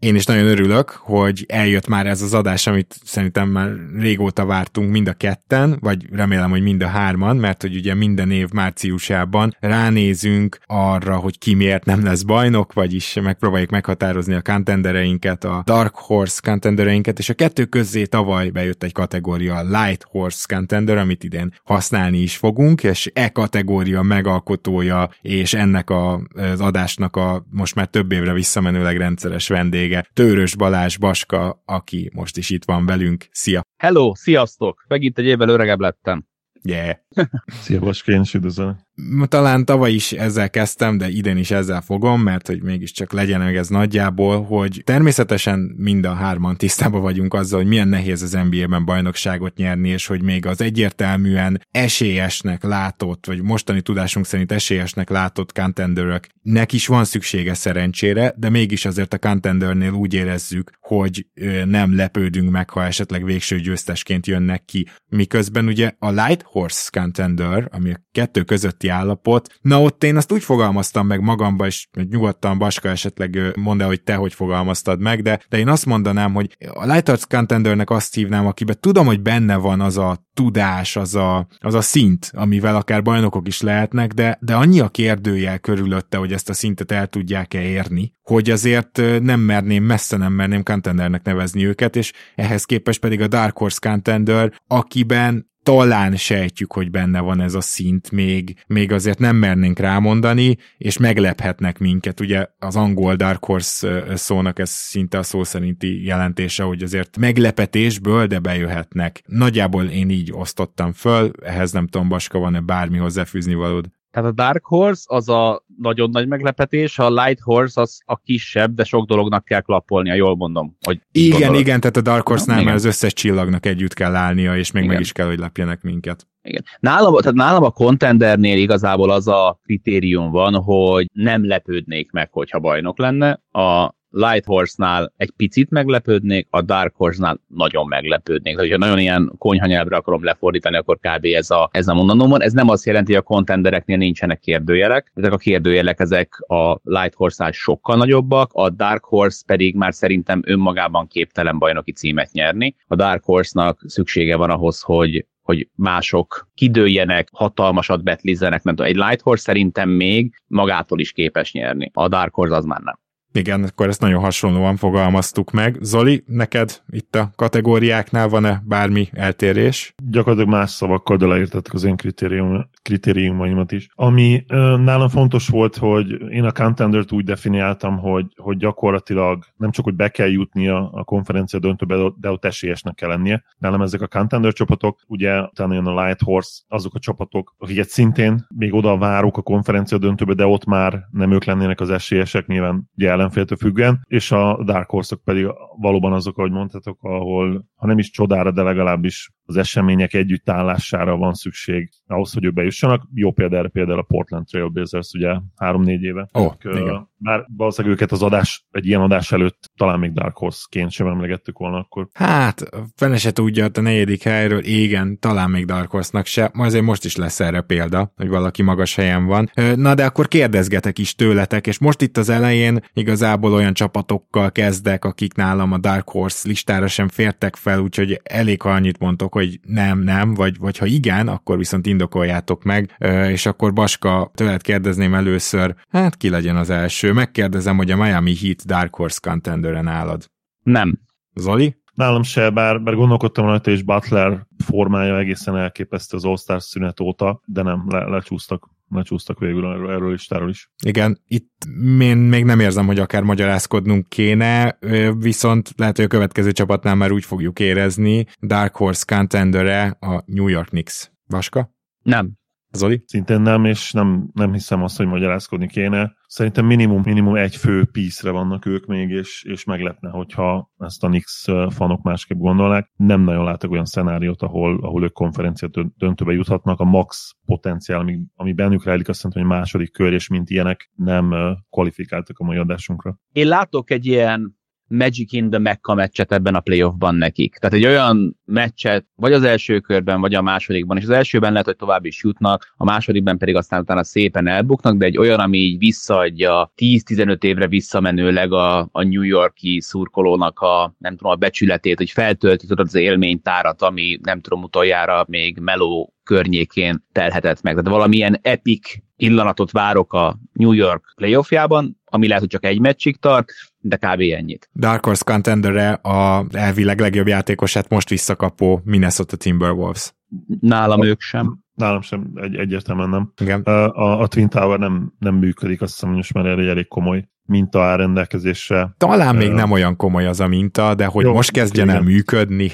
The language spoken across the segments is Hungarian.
Én is nagyon örülök, hogy eljött már ez az adás, amit szerintem már régóta vártunk mind a ketten, vagy remélem, hogy mind a hárman, mert hogy ugye minden év márciusában ránézünk arra, hogy ki miért nem lesz bajnok, vagyis megpróbáljuk meghatározni a contendereinket, a Dark Horse contendereinket, és a kettő közé tavaly bejött egy kategória, Light Horse Contender, amit idén használni is fogunk, és e kategória megalkotója, és ennek a, az adásnak a most már több évre visszamenőleg rendszeres vendége, Tőrös Balázs Baska, aki most is itt van velünk. Szia! Hello, sziasztok! Megint egy évvel öregebb lettem. Yeah! Szia Baska, én is üdvözlök talán tavaly is ezzel kezdtem, de idén is ezzel fogom, mert hogy mégiscsak legyen ez nagyjából, hogy természetesen mind a hárman tisztában vagyunk azzal, hogy milyen nehéz az NBA-ben bajnokságot nyerni, és hogy még az egyértelműen esélyesnek látott, vagy mostani tudásunk szerint esélyesnek látott contenderöknek is van szüksége szerencsére, de mégis azért a contendernél úgy érezzük, hogy nem lepődünk meg, ha esetleg végső győztesként jönnek ki. Miközben ugye a Light Horse contender, ami a kettő közötti állapot. Na ott én azt úgy fogalmaztam meg magamba, és nyugodtan Baska esetleg mondd el, hogy te hogy fogalmaztad meg, de, de én azt mondanám, hogy a Lightarts Contendernek azt hívnám, akiben tudom, hogy benne van az a tudás, az a, az a szint, amivel akár bajnokok is lehetnek, de, de annyi a kérdőjel körülötte, hogy ezt a szintet el tudják-e érni, hogy azért nem merném, messze nem merném contendernek nevezni őket, és ehhez képest pedig a Dark Horse Contender, akiben talán sejtjük, hogy benne van ez a szint, még, még azért nem mernénk rámondani, és meglephetnek minket. Ugye az angol Dark Horse szónak ez szinte a szó szerinti jelentése, hogy azért meglepetésből, de bejöhetnek. Nagyjából én így osztottam föl, ehhez nem tudom, Baska, van-e bármi hozzáfűzni valód? Tehát a Dark Horse az a nagyon nagy meglepetés, a Light Horse az a kisebb, de sok dolognak kell klappolnia, jól mondom. Hogy igen, gondolod. igen, tehát a Dark Horse-nál már az összes csillagnak együtt kell állnia, és még igen. meg is kell, hogy lepjenek minket. Igen. Nálam, tehát nálam a contendernél igazából az a kritérium van, hogy nem lepődnék meg, hogyha bajnok lenne. A Light Horse-nál egy picit meglepődnék, a Dark Horse-nál nagyon meglepődnék. Tehát, hogyha nagyon ilyen konyhanyelvre akarom lefordítani, akkor kb. ez a, ez a mondanom van. Ez nem azt jelenti, hogy a contendereknél nincsenek kérdőjelek. Ezek a kérdőjelek, ezek a Light Horse-nál sokkal nagyobbak, a Dark Horse pedig már szerintem önmagában képtelen bajnoki címet nyerni. A Dark Horse-nak szüksége van ahhoz, hogy hogy mások kidőljenek, hatalmasat betlizzenek, mert egy Light Horse szerintem még magától is képes nyerni. A Dark Horse az már nem. Igen, akkor ezt nagyon hasonlóan fogalmaztuk meg. Zoli, neked itt a kategóriáknál van-e bármi eltérés? Gyakorlatilag más szavakkal, de leírtatok az én kritérium, kritériumaimat is. Ami nálam fontos volt, hogy én a contendert úgy definiáltam, hogy, hogy gyakorlatilag nem csak, hogy be kell jutnia a konferencia döntőbe, de ott esélyesnek kell lennie. Nálam ezek a contender csapatok, ugye utána jön a Light Horse, azok a csapatok, akiket szintén még oda várok a konferencia döntőbe, de ott már nem ők lennének az esélyesek, nyilván ugye ellenféltől függően, és a Dark Horse-ok pedig valóban azok, ahogy mondhatok, ahol ha nem is csodára, de legalábbis az események együttállására van szükség ahhoz, hogy ő bejussanak. Jó például például a Portland Trailblazers, ugye három-négy éve. Oh, ők, igen. Bár valószínűleg őket az adás, egy ilyen adás előtt talán még Dark Horse-ként sem emlegettük volna akkor. Hát, fene se tudja, a negyedik helyről, igen, talán még Dark Horse-nak se, azért most is lesz erre példa, hogy valaki magas helyen van. Na de akkor kérdezgetek is tőletek, és most itt az elején igazából olyan csapatokkal kezdek, akik nálam a Dark Horse listára sem fértek fel, úgyhogy elég, ha annyit mondtok, hogy nem, nem, vagy, vagy ha igen, akkor viszont indokoljátok meg, és akkor Baska, tőled kérdezném először, hát ki legyen az első? Megkérdezem, hogy a Miami Heat Dark Horse contenderen állad. Nem. Zoli? Nálam se, bár, bár gondolkodtam rajta, és Butler formája egészen elképesztő az All-Star szünet óta, de nem, le, lecsúsztak lecsúsztak végül erről, erről listáról is. Igen, itt én még nem érzem, hogy akár magyarázkodnunk kéne, viszont lehet, hogy a következő csapatnál már úgy fogjuk érezni, Dark Horse contender a New York Knicks. Vaska? Nem. Zoli? Szintén nem, és nem, nem hiszem azt, hogy magyarázkodni kéne. Szerintem minimum, minimum egy fő piece vannak ők még, és, és meglepne, hogyha ezt a Nix fanok másképp gondolnák. Nem nagyon látok olyan szenáriót, ahol, ahol ők konferenciát döntőbe juthatnak. A max potenciál, ami, ami bennük rejlik, azt mondtam, hogy második kör, és mint ilyenek nem kvalifikáltak a mai adásunkra. Én látok egy ilyen Magic in the Mecca meccset ebben a playoffban nekik. Tehát egy olyan meccset, vagy az első körben, vagy a másodikban, és az elsőben lehet, hogy tovább is jutnak, a másodikban pedig aztán utána szépen elbuknak, de egy olyan, ami így visszaadja 10-15 évre visszamenőleg a, a New Yorki szurkolónak a, nem tudom, a becsületét, hogy feltölti tudod az élménytárat, ami nem tudom, utoljára még meló környékén telhetett meg. Tehát valamilyen epic pillanatot várok a New York playoffjában, ami lehet, hogy csak egy meccsig tart, de kb. ennyit. Dark Horse Contenderre a elvileg legjobb játékosát most visszakapó Minnesota Timberwolves. Nálam ők sem. Nálam sem, egy, egyértelműen nem. Igen. A, a Twin Tower nem, nem működik, azt hiszem, hogy most már egy elég komoly minta áll rendelkezésre. Talán még uh, nem olyan komoly az a minta, de hogy jó, most kezdjen el működni.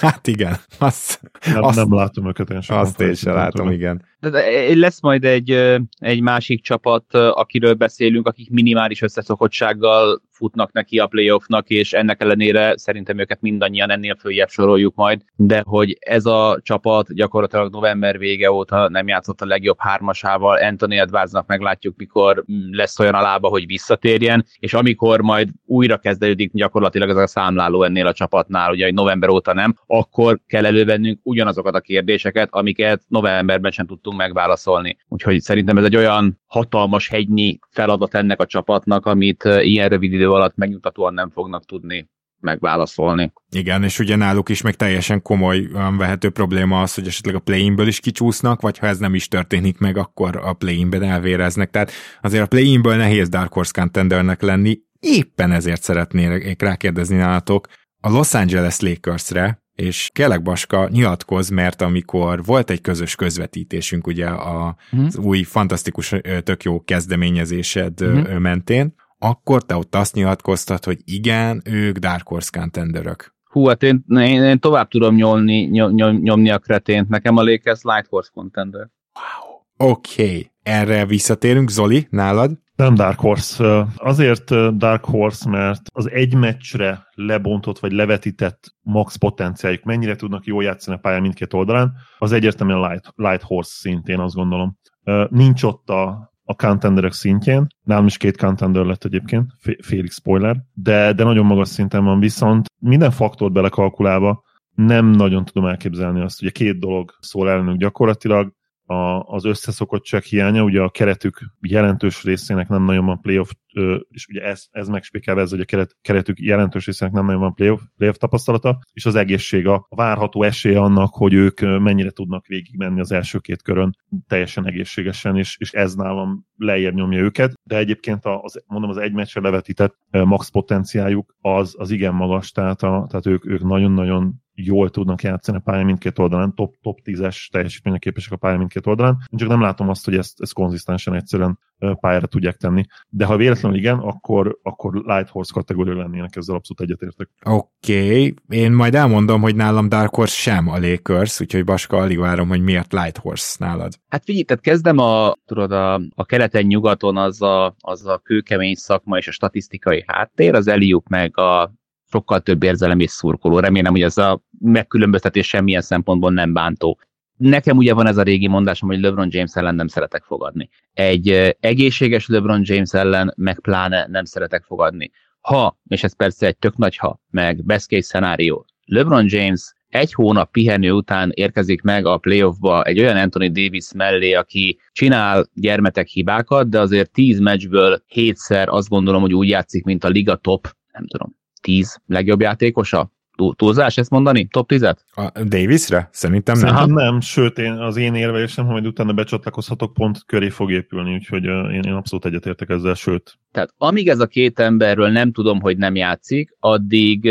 Hát igen, azt, nem, azt, nem látom őket én sem. Azt én sem látom, igen. De, de lesz majd egy, egy másik csapat, akiről beszélünk, akik minimális összeszokottsággal futnak neki a playoffnak, és ennek ellenére szerintem őket mindannyian ennél följebb soroljuk majd, de hogy ez a csapat gyakorlatilag november vége óta nem játszott a legjobb hármasával, Anthony Edwardsnak meglátjuk, mikor lesz olyan a lába, hogy visszatérjen, és amikor majd újra kezdődik gyakorlatilag ez a számláló ennél a csapatnál, ugye, hogy november óta nem, akkor kell elővennünk ugyanazokat a kérdéseket, amiket novemberben sem tudtunk megválaszolni. Úgyhogy szerintem ez egy olyan hatalmas hegynyi feladat ennek a csapatnak, amit ilyen rövid idő alatt megnyugtatóan nem fognak tudni megválaszolni. Igen, és ugye náluk is meg teljesen komoly vehető probléma az, hogy esetleg a play-inből is kicsúsznak, vagy ha ez nem is történik meg, akkor a play-inben elvéreznek. Tehát azért a play-inből nehéz Dark Horse contendernek lenni, éppen ezért szeretnék rákérdezni nálatok a Los Angeles Lakersre, és kérlek Baska, nyilatkoz, mert amikor volt egy közös közvetítésünk ugye a, mm. az új fantasztikus, tök jó kezdeményezésed mm. mentén, akkor te ott azt nyilatkoztat, hogy igen, ők Dark Horse contenderök. Hú, hát én, én, én tovább tudom nyomni, nyom, nyom, nyomni a kretént. Nekem a Lakers Light Horse contender. Wow. Oké, okay. erre visszatérünk. Zoli, nálad? Nem Dark Horse. Azért Dark Horse, mert az egy meccsre lebontott vagy levetített max potenciáljuk, mennyire tudnak jól játszani a pályán mindkét oldalán, az egyértelműen Light, light Horse szintén, azt gondolom. Nincs ott a, a contenderek szintjén, nálam is két contender lett egyébként, félig spoiler, de, de nagyon magas szinten van, viszont minden faktort belekalkulálva nem nagyon tudom elképzelni azt, ugye két dolog szól ellenük gyakorlatilag, a, az összeszokottság hiánya, ugye a keretük jelentős részének nem nagyon van playoff, és ugye ez, ez megspékelve ez, a keret, keretük jelentős részének nem nagyon van playoff, playoff tapasztalata, és az egészség a, a várható esély annak, hogy ők mennyire tudnak végigmenni az első két körön teljesen egészségesen, és, és ez nálam lejjebb nyomja őket, de egyébként az, mondom, az egy meccsre levetített max potenciáljuk az, az igen magas, tehát, a, tehát ők, ők nagyon-nagyon jól tudnak játszani a pálya mindkét oldalán, top, top 10-es teljesítmények képesek a pálya mindkét oldalán. Én csak nem látom azt, hogy ezt, ezt konzisztensen egyszerűen pályára tudják tenni. De ha véletlenül igen, akkor, akkor Light Horse kategória lennének, ezzel abszolút egyetértek. Oké, okay. én majd elmondom, hogy nálam Dark Horse sem a Lakers, úgyhogy Baska, alig várom, hogy miért Light Horse nálad. Hát figyelj, tehát kezdem a, tudod, a, a keleten-nyugaton az a, az a kőkemény szakma és a statisztikai háttér, az Eliuk meg a sokkal több érzelem és szurkoló. Remélem, hogy ez a megkülönböztetés semmilyen szempontból nem bántó. Nekem ugye van ez a régi mondásom, hogy LeBron James ellen nem szeretek fogadni. Egy egészséges LeBron James ellen meg pláne nem szeretek fogadni. Ha, és ez persze egy tök nagy ha, meg best case szenárió, LeBron James egy hónap pihenő után érkezik meg a playoffba egy olyan Anthony Davis mellé, aki csinál gyermetek hibákat, de azért tíz meccsből hétszer azt gondolom, hogy úgy játszik, mint a liga top, nem tudom, tíz legjobb játékosa? Túlzás ezt mondani? Top 10-et? A Davisre? Szerintem nem. Szerintem nem, sőt, én, az én érvelésem, hogy utána becsatlakozhatok, pont köré fog épülni, úgyhogy én, én abszolút egyetértek ezzel, sőt. Tehát amíg ez a két emberről nem tudom, hogy nem játszik, addig,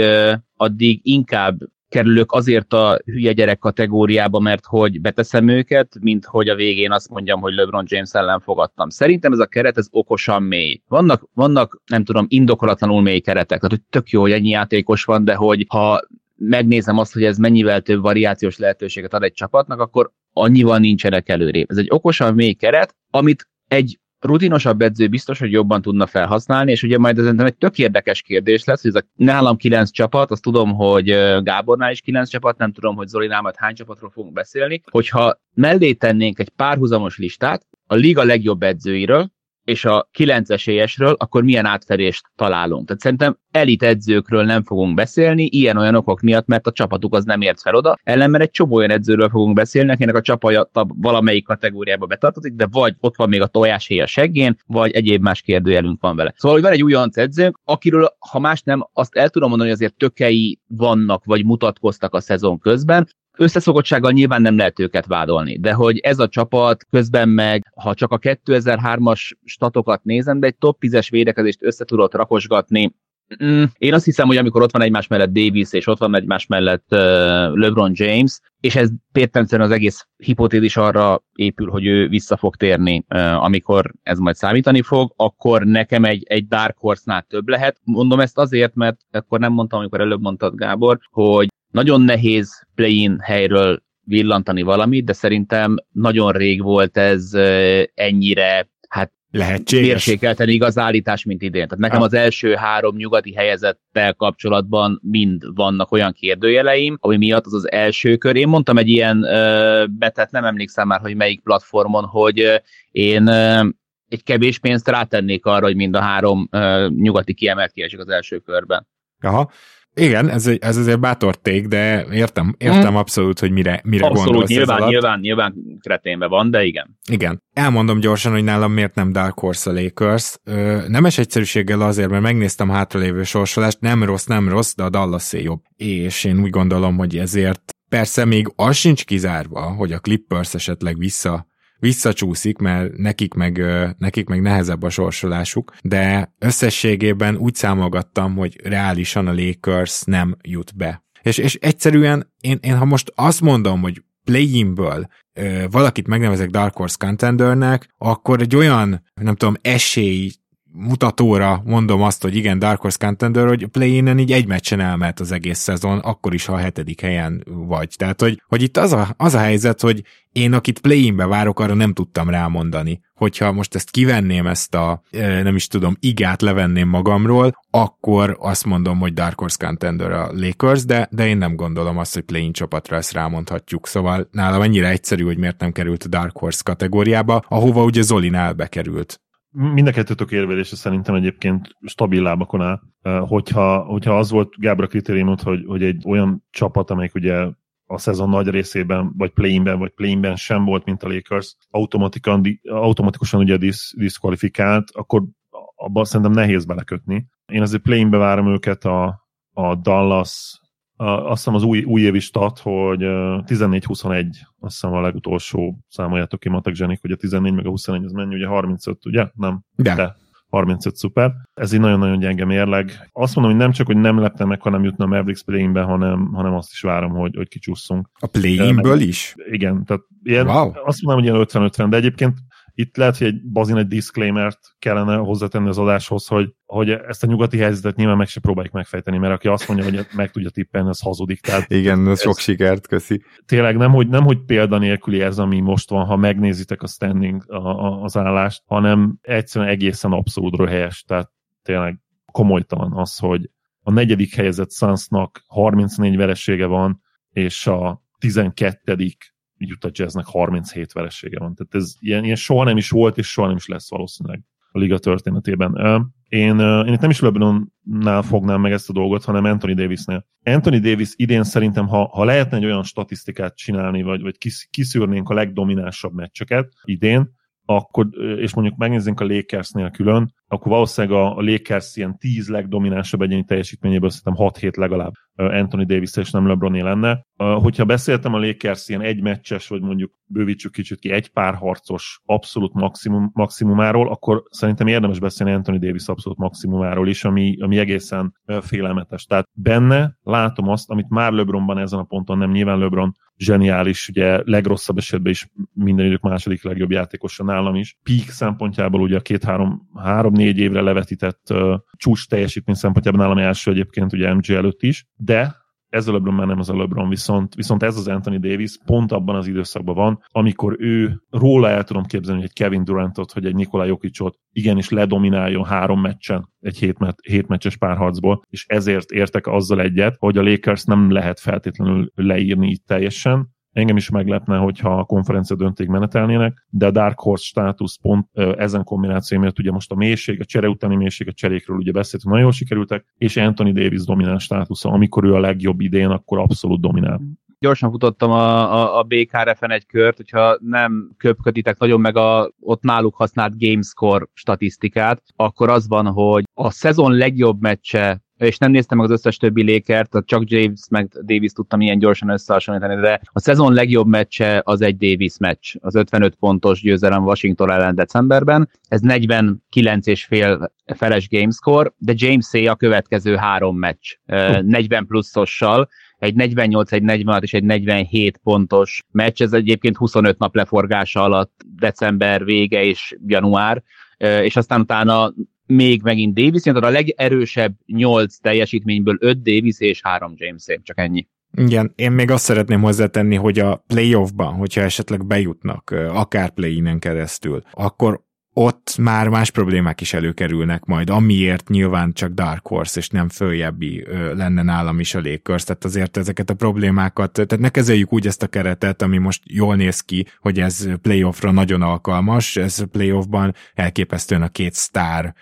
addig inkább kerülök azért a hülye gyerek kategóriába, mert hogy beteszem őket, mint hogy a végén azt mondjam, hogy LeBron James ellen fogadtam. Szerintem ez a keret, ez okosan mély. Vannak, vannak nem tudom, indokolatlanul mély keretek, tehát hogy tök jó, hogy ennyi játékos van, de hogy ha megnézem azt, hogy ez mennyivel több variációs lehetőséget ad egy csapatnak, akkor annyival nincsenek előrébb. Ez egy okosan mély keret, amit egy rutinosabb edző biztos, hogy jobban tudna felhasználni, és ugye majd ez egy tök érdekes kérdés lesz, hogy ez a nálam kilenc csapat, azt tudom, hogy Gábornál is kilenc csapat, nem tudom, hogy Zolinál majd hány csapatról fogunk beszélni, hogyha mellé tennénk egy párhuzamos listát a liga legjobb edzőiről, és a 9 esélyesről, akkor milyen átferést találunk. Tehát szerintem elit edzőkről nem fogunk beszélni, ilyen-olyan okok miatt, mert a csapatuk az nem ért fel oda, ellenben egy csomó olyan edzőről fogunk beszélni, akinek a csapata valamelyik kategóriába betartozik, de vagy ott van még a tojás a seggén, vagy egyéb más kérdőjelünk van vele. Szóval, hogy van egy újonc edzőnk, akiről, ha más nem, azt el tudom mondani, hogy azért tökei vannak, vagy mutatkoztak a szezon közben, Összeszokottsággal nyilván nem lehet őket vádolni, de hogy ez a csapat közben meg, ha csak a 2003-as statokat nézem, de egy top 10-es védekezést össze rakosgatni, Mm, én azt hiszem, hogy amikor ott van egymás mellett Davis, és ott van egymás mellett uh, LeBron James, és ez például az egész hipotézis arra épül, hogy ő vissza fog térni, uh, amikor ez majd számítani fog, akkor nekem egy, egy Dark Horse-nál több lehet. Mondom ezt azért, mert akkor nem mondtam, amikor előbb mondtad Gábor, hogy nagyon nehéz play-in helyről villantani valamit, de szerintem nagyon rég volt ez ennyire hát Lehetséges. mérsékelten igaz állítás, mint idén. Tehát nekem az első három nyugati helyezettel kapcsolatban mind vannak olyan kérdőjeleim, ami miatt az az első kör. Én mondtam egy ilyen betet, nem emlékszem már, hogy melyik platformon, hogy én egy kevés pénzt rátennék arra, hogy mind a három nyugati kiemelt kiesik az első körben. Aha, igen, ez, ez azért bátor ték, de értem, értem hmm. abszolút, hogy mire, mire abszolút, gondolsz nyilván, ez nyilván, nyilván kreténbe van, de igen. Igen. Elmondom gyorsan, hogy nálam miért nem Dark Horse a Lakers. Ö, nemes egyszerűséggel azért, mert megnéztem hátralévő sorsolást, nem rossz, nem rossz, de a dallas jobb. És én úgy gondolom, hogy ezért persze még az sincs kizárva, hogy a Clippers esetleg vissza visszacsúszik, mert nekik meg, nekik meg nehezebb a sorsolásuk, de összességében úgy számolgattam, hogy reálisan a Lakers nem jut be. És, és egyszerűen én, én ha most azt mondom, hogy play-inből valakit megnevezek Dark Horse Contendernek, akkor egy olyan, nem tudom, esély mutatóra mondom azt, hogy igen, Dark Horse Contender, hogy play így egy meccsen elment az egész szezon, akkor is, ha a hetedik helyen vagy. Tehát, hogy, hogy itt az a, az a helyzet, hogy én, akit play-inbe várok, arra nem tudtam rámondani. Hogyha most ezt kivenném, ezt a, nem is tudom, igát levenném magamról, akkor azt mondom, hogy Dark Horse Contender a Lakers, de, de én nem gondolom azt, hogy play-in csapatra ezt rámondhatjuk. Szóval nálam ennyire egyszerű, hogy miért nem került a Dark Horse kategóriába, ahova ugye Zolinál bekerült mind a kettőtök érvelése szerintem egyébként stabil lábakon áll. Hogyha, hogyha az volt Gábor kritériumot, hogy, hogy egy olyan csapat, amelyik ugye a szezon nagy részében, vagy play-inben, vagy play sem volt, mint a Lakers, automatikusan, automatikusan ugye disz, diszkvalifikált, akkor abban szerintem nehéz belekötni. Én azért play-inbe várom őket a, a Dallas, azt hiszem az új, újévi stat, hogy 14-21, azt hiszem a legutolsó számoljátok ki, matek zsenik, hogy a 14 meg a 21 az mennyi, ugye 35, ugye? Nem. De. De. 35 szuper. Ez egy nagyon-nagyon gyenge mérleg. Azt mondom, hogy nem csak, hogy nem leptem meg, ha nem jutna a Mavericks play hanem, hanem azt is várom, hogy, hogy kicsúszunk. A play is? Igen, tehát ilyen, wow. azt mondom, hogy ilyen 50-50, de egyébként itt lehet, hogy egy bazin egy disclaimer kellene hozzátenni az adáshoz, hogy, hogy ezt a nyugati helyzetet nyilván meg se próbáljuk megfejteni, mert aki azt mondja, hogy meg tudja tippelni, az hazudik. Tehát Igen, ez sok sikert, köszi. Tényleg nem hogy, nem, hogy példanélküli ez, ami most van, ha megnézitek a standing, a, a, az állást, hanem egyszerűen egészen abszolút röhelyes. Tehát tényleg komolytalan az, hogy a negyedik helyezett Sunsnak 34 veresége van, és a 12 Utah Jazznek 37 veresége van. Tehát ez ilyen, ilyen soha nem is volt, és soha nem is lesz valószínűleg a liga történetében. Én, én itt nem is LeBronnál fognám meg ezt a dolgot, hanem Anthony Davisnél. Anthony Davis idén szerintem, ha, ha lehetne egy olyan statisztikát csinálni, vagy, vagy kiszűrnénk a legdominánsabb meccseket idén, akkor, és mondjuk megnézzünk a Lakersnél külön, akkor valószínűleg a, a Lakers ilyen 10 legdominánsabb egyéni teljesítményéből szerintem 6-7 legalább Anthony Davis és nem LeBroné lenne. Hogyha beszéltem a Lakers ilyen egy meccses, vagy mondjuk bővítsük kicsit ki, egy párharcos abszolút maximum, maximumáról, akkor szerintem érdemes beszélni Anthony Davis abszolút maximumáról is, ami, ami egészen félelmetes. Tehát benne látom azt, amit már LeBronban ezen a ponton nem nyilván LeBron zseniális, ugye legrosszabb esetben is minden idők második legjobb játékosa nálam is. Peak szempontjából ugye a két-három három, négy évre levetített uh, csúcs teljesítmény szempontjából nálam első egyébként ugye MG előtt is, de ez a LeBron már nem az a LeBron, viszont, viszont ez az Anthony Davis pont abban az időszakban van, amikor ő róla el tudom képzelni, hogy egy Kevin Durantot, hogy egy Nikola Jokicot igenis ledomináljon három meccsen egy hét, met, hét meccses párharcból, és ezért értek azzal egyet, hogy a Lakers nem lehet feltétlenül leírni így teljesen, Engem is meglepne, hogyha a konferencia dönték menetelnének, de a Dark Horse státusz pont ezen kombináció miatt ugye most a mélység, a csere utáni mélység, a cserékről ugye beszéltünk, nagyon jól sikerültek, és Anthony Davis domináns státusza, amikor ő a legjobb idén, akkor abszolút dominál. Gyorsan futottam a, a, a BKRF-en egy kört, hogyha nem köpköditek nagyon meg a ott náluk használt Gamescore statisztikát, akkor az van, hogy a szezon legjobb meccse és nem néztem meg az összes többi lékert, csak James meg Davis tudtam ilyen gyorsan összehasonlítani, de a szezon legjobb meccse az egy Davis meccs, az 55 pontos győzelem Washington ellen decemberben, ez 49 és fél feles gamescore, de James a következő három meccs, 40 pluszossal, egy 48, egy 46 és egy 47 pontos meccs, ez egyébként 25 nap leforgása alatt december vége és január, és aztán utána még megint Davis, tehát a legerősebb 8 teljesítményből 5 Davis és 3 James csak ennyi. Igen, én még azt szeretném hozzátenni, hogy a playoffban, hogyha esetleg bejutnak, akár play keresztül, akkor ott már más problémák is előkerülnek majd, amiért nyilván csak Dark Horse és nem följebbi lenne nálam is a Lakers, tehát azért ezeket a problémákat, tehát ne kezeljük úgy ezt a keretet, ami most jól néz ki, hogy ez playoffra nagyon alkalmas, ez playoffban elképesztően a két sztár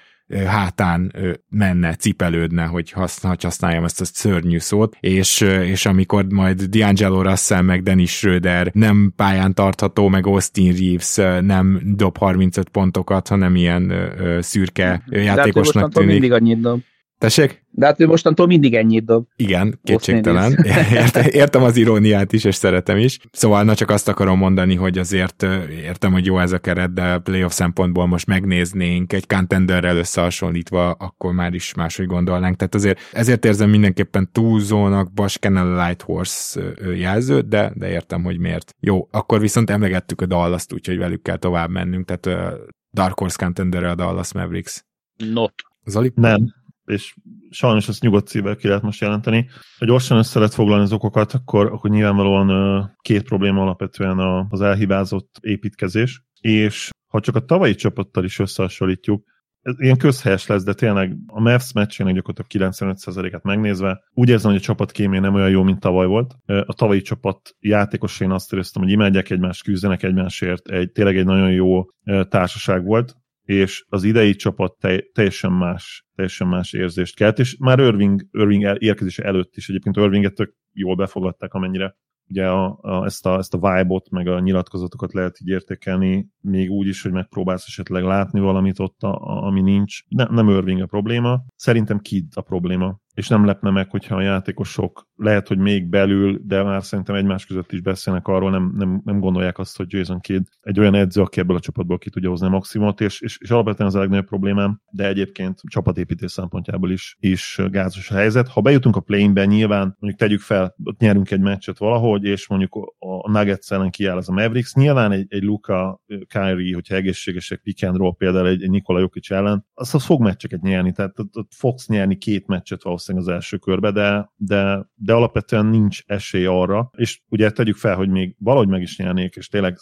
hátán menne, cipelődne, hogy használjam ezt a szörnyű szót, és, és amikor majd D'Angelo Russell meg Dennis Schröder nem pályán tartható, meg Austin Reeves nem dob 35 pontokat, hanem ilyen szürke játékosnak tűnik. mindig annyit dob. Tessék? De hát ő mostantól mindig ennyit dob. Igen, kétségtelen. Értem, értem az iróniát is, és szeretem is. Szóval na csak azt akarom mondani, hogy azért értem, hogy jó ez a keret, de playoff szempontból most megnéznénk egy contenderrel összehasonlítva, akkor már is máshogy gondolnánk. Tehát azért ezért érzem mindenképpen túlzónak Baskenel Light Horse jelző, de, de értem, hogy miért. Jó, akkor viszont emlegettük a Dallas-t, úgyhogy velük kell tovább mennünk, tehát Dark Horse contenderre a Dallas Mavericks. Not. Zali? Nem és sajnos ezt nyugodt szívvel ki lehet most jelenteni. Ha gyorsan össze lehet foglalni az okokat, akkor, akkor nyilvánvalóan két probléma alapvetően az elhibázott építkezés, és ha csak a tavalyi csapattal is összehasonlítjuk, ez ilyen közhelyes lesz, de tényleg a Mavs meccsének gyakorlatilag 95%-át megnézve, úgy érzem, hogy a csapat kémé nem olyan jó, mint tavaly volt. A tavalyi csapat játékosén azt éreztem, hogy imádják egymást, küzdenek egymásért, egy, tényleg egy nagyon jó társaság volt, és az idei csapat teljesen más, teljesen más érzést kelt, és már Irving, Irving érkezése előtt is egyébként Irvinget tök jól befogadták, amennyire ugye a, a, ezt, a, ezt a vibe-ot, meg a nyilatkozatokat lehet így értékelni, még úgy is, hogy megpróbálsz esetleg látni valamit ott, a, a, ami nincs. Ne, nem Irving a probléma, szerintem Kid a probléma és nem lepne meg, hogyha a játékosok lehet, hogy még belül, de már szerintem egymás között is beszélnek arról, nem, nem, nem gondolják azt, hogy Jason Kidd egy olyan edző, aki ebből a csapatból ki tudja hozni a maximumot, és, és, és alapvetően az a legnagyobb problémám, de egyébként csapatépítés szempontjából is, is gázos a helyzet. Ha bejutunk a play-be, nyilván mondjuk tegyük fel, ott nyerünk egy meccset valahogy, és mondjuk a Nuggets ellen kiáll az a Mavericks, nyilván egy, egy Luka, Kyrie, hogyha egészségesek, pick and roll például egy, egy Nikola Jokic ellen, az, az fog meccseket nyerni, tehát ott, ott fogsz nyerni két meccset valószínűleg az első körbe, de, de, de alapvetően nincs esély arra, és ugye tegyük fel, hogy még valahogy meg is nyernék, és tényleg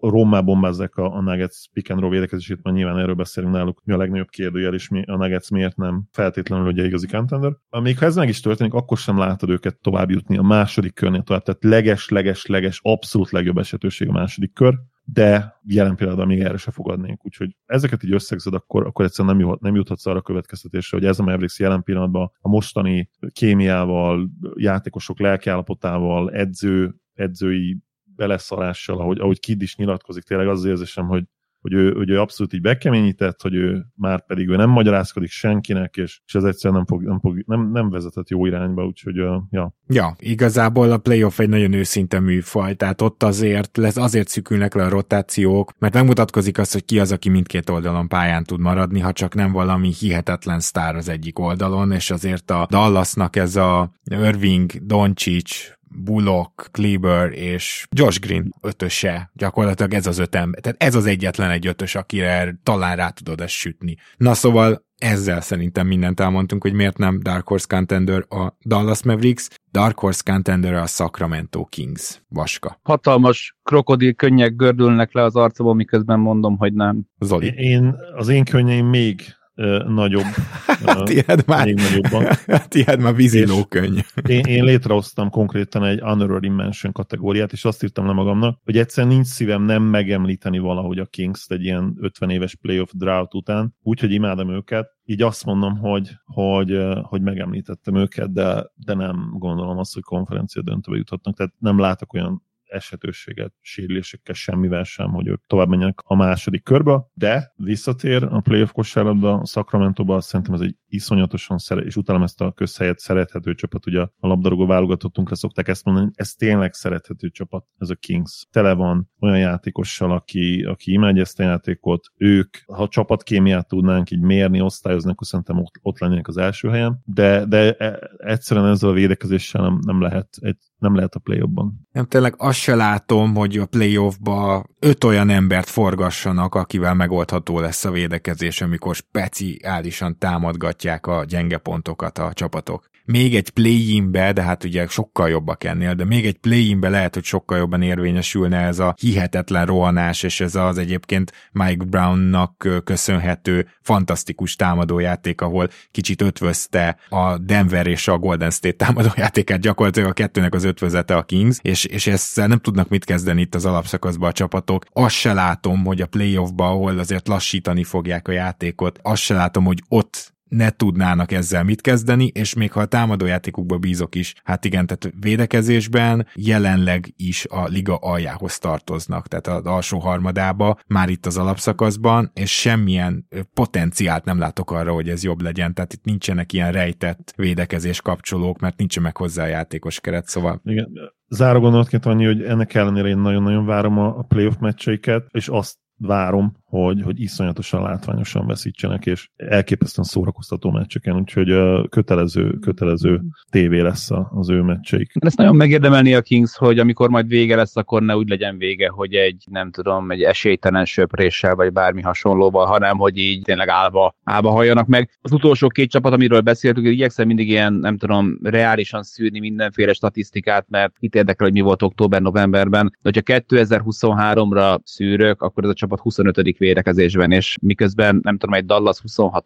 rommá bombázzák a, a Nuggets pick and roll védekezését, mert nyilván erről beszélünk náluk, mi a legnagyobb kérdőjel, és mi, a Nuggets miért nem feltétlenül ugye igazi contender. Még ha ez meg is történik, akkor sem látod őket tovább jutni a második körnél tovább, tehát leges, leges, leges, abszolút legjobb esetőség a második kör de jelen pillanatban még erre se fogadnénk. Úgyhogy ezeket így összegzed, akkor, akkor egyszerűen nem, jut, nem juthatsz arra a következtetésre, hogy ez a Mavericks jelen pillanatban a mostani kémiával, játékosok lelkiállapotával, edző, edzői beleszarással, ahogy, ahogy Kid is nyilatkozik, tényleg az, az érzésem, hogy hogy ő, hogy ő abszolút így bekeményített, hogy ő már pedig ő nem magyarázkodik senkinek, és, és ez egyszerűen nem, fog, nem, fog, nem, nem vezetett jó irányba, úgyhogy ja. Ja, igazából a playoff egy nagyon őszinte műfaj, tehát ott azért lesz, azért szükülnek le a rotációk, mert megmutatkozik az, hogy ki az, aki mindkét oldalon pályán tud maradni, ha csak nem valami hihetetlen sztár az egyik oldalon, és azért a Dallasnak ez a Irving, Doncic, Bullock, Kleber és Josh Green ötöse. Gyakorlatilag ez az öt ember. Tehát ez az egyetlen egy ötös, akire talán rá tudod ezt sütni. Na szóval ezzel szerintem mindent elmondtunk, hogy miért nem Dark Horse Contender a Dallas Mavericks, Dark Horse Contender a Sacramento Kings. Vaska. Hatalmas krokodil könnyek gördülnek le az arcomon, miközben mondom, hogy nem. Zoli. Én, az én könnyeim még nagyobb. hát ilyet már, még nagyobban. ilyet már vízilókönyv. Én, én létrehoztam konkrétan egy honorary mention kategóriát, és azt írtam le magamnak, hogy egyszerűen nincs szívem nem megemlíteni valahogy a Kings-t egy ilyen 50 éves playoff drought után, úgyhogy imádom őket. Így azt mondom, hogy, hogy, hogy megemlítettem őket, de, de nem gondolom azt, hogy konferencia döntőbe juthatnak, tehát nem látok olyan esetőséget, sérülésekkel, semmivel sem, hogy ők tovább menjenek a második körbe, de visszatér a playoff kosárlabda a Sacramento-ba, szerintem ez egy iszonyatosan szeret, és utána ezt a közhelyet szerethető csapat, ugye a labdarúgó válogatottunkra szokták ezt mondani, ez tényleg szerethető csapat, ez a Kings. Tele van olyan játékossal, aki, aki imádja ezt a játékot, ők, ha csapatkémiát tudnánk így mérni, osztályozni, akkor szerintem ott, ott lennének az első helyen, de, de e, egyszerűen ezzel a védekezéssel nem, nem lehet egy nem lehet a play-offban. Nem, tényleg azt se látom, hogy a playoffba öt olyan embert forgassanak, akivel megoldható lesz a védekezés, amikor speciálisan támadgatják a gyenge pontokat a csapatok még egy play-inbe, de hát ugye sokkal jobbak ennél, de még egy play-inbe lehet, hogy sokkal jobban érvényesülne ez a hihetetlen rohanás, és ez az egyébként Mike Brownnak köszönhető fantasztikus támadójáték, ahol kicsit ötvözte a Denver és a Golden State támadójátékát, gyakorlatilag a kettőnek az ötvözete a Kings, és, és ezzel nem tudnak mit kezdeni itt az alapszakaszban a csapatok. Azt se látom, hogy a playoffba, ahol azért lassítani fogják a játékot, azt se látom, hogy ott ne tudnának ezzel mit kezdeni, és még ha a támadójátékukba bízok is, hát igen, tehát védekezésben jelenleg is a liga aljához tartoznak, tehát az alsó harmadába, már itt az alapszakaszban, és semmilyen potenciált nem látok arra, hogy ez jobb legyen, tehát itt nincsenek ilyen rejtett védekezés kapcsolók, mert nincs meg hozzá a játékos keret, szóval... Igen, záró gondolatként annyi, hogy ennek ellenére én nagyon-nagyon várom a playoff meccseiket, és azt várom, hogy, hogy iszonyatosan látványosan veszítsenek, és elképesztően szórakoztató meccseken, úgyhogy kötelező, kötelező tévé lesz az ő meccseik. Ezt nagyon megérdemelni a Kings, hogy amikor majd vége lesz, akkor ne úgy legyen vége, hogy egy, nem tudom, egy esélytelen söpréssel, vagy bármi hasonlóval, hanem hogy így tényleg állva, állva halljanak meg. Az utolsó két csapat, amiről beszéltünk, igyekszem mindig ilyen, nem tudom, reálisan szűrni mindenféle statisztikát, mert itt érdekel, hogy mi volt október-novemberben. De hogyha 2023-ra szűrök, akkor ez a csapat 25 védekezésben, és miközben nem tudom, egy Dallas 26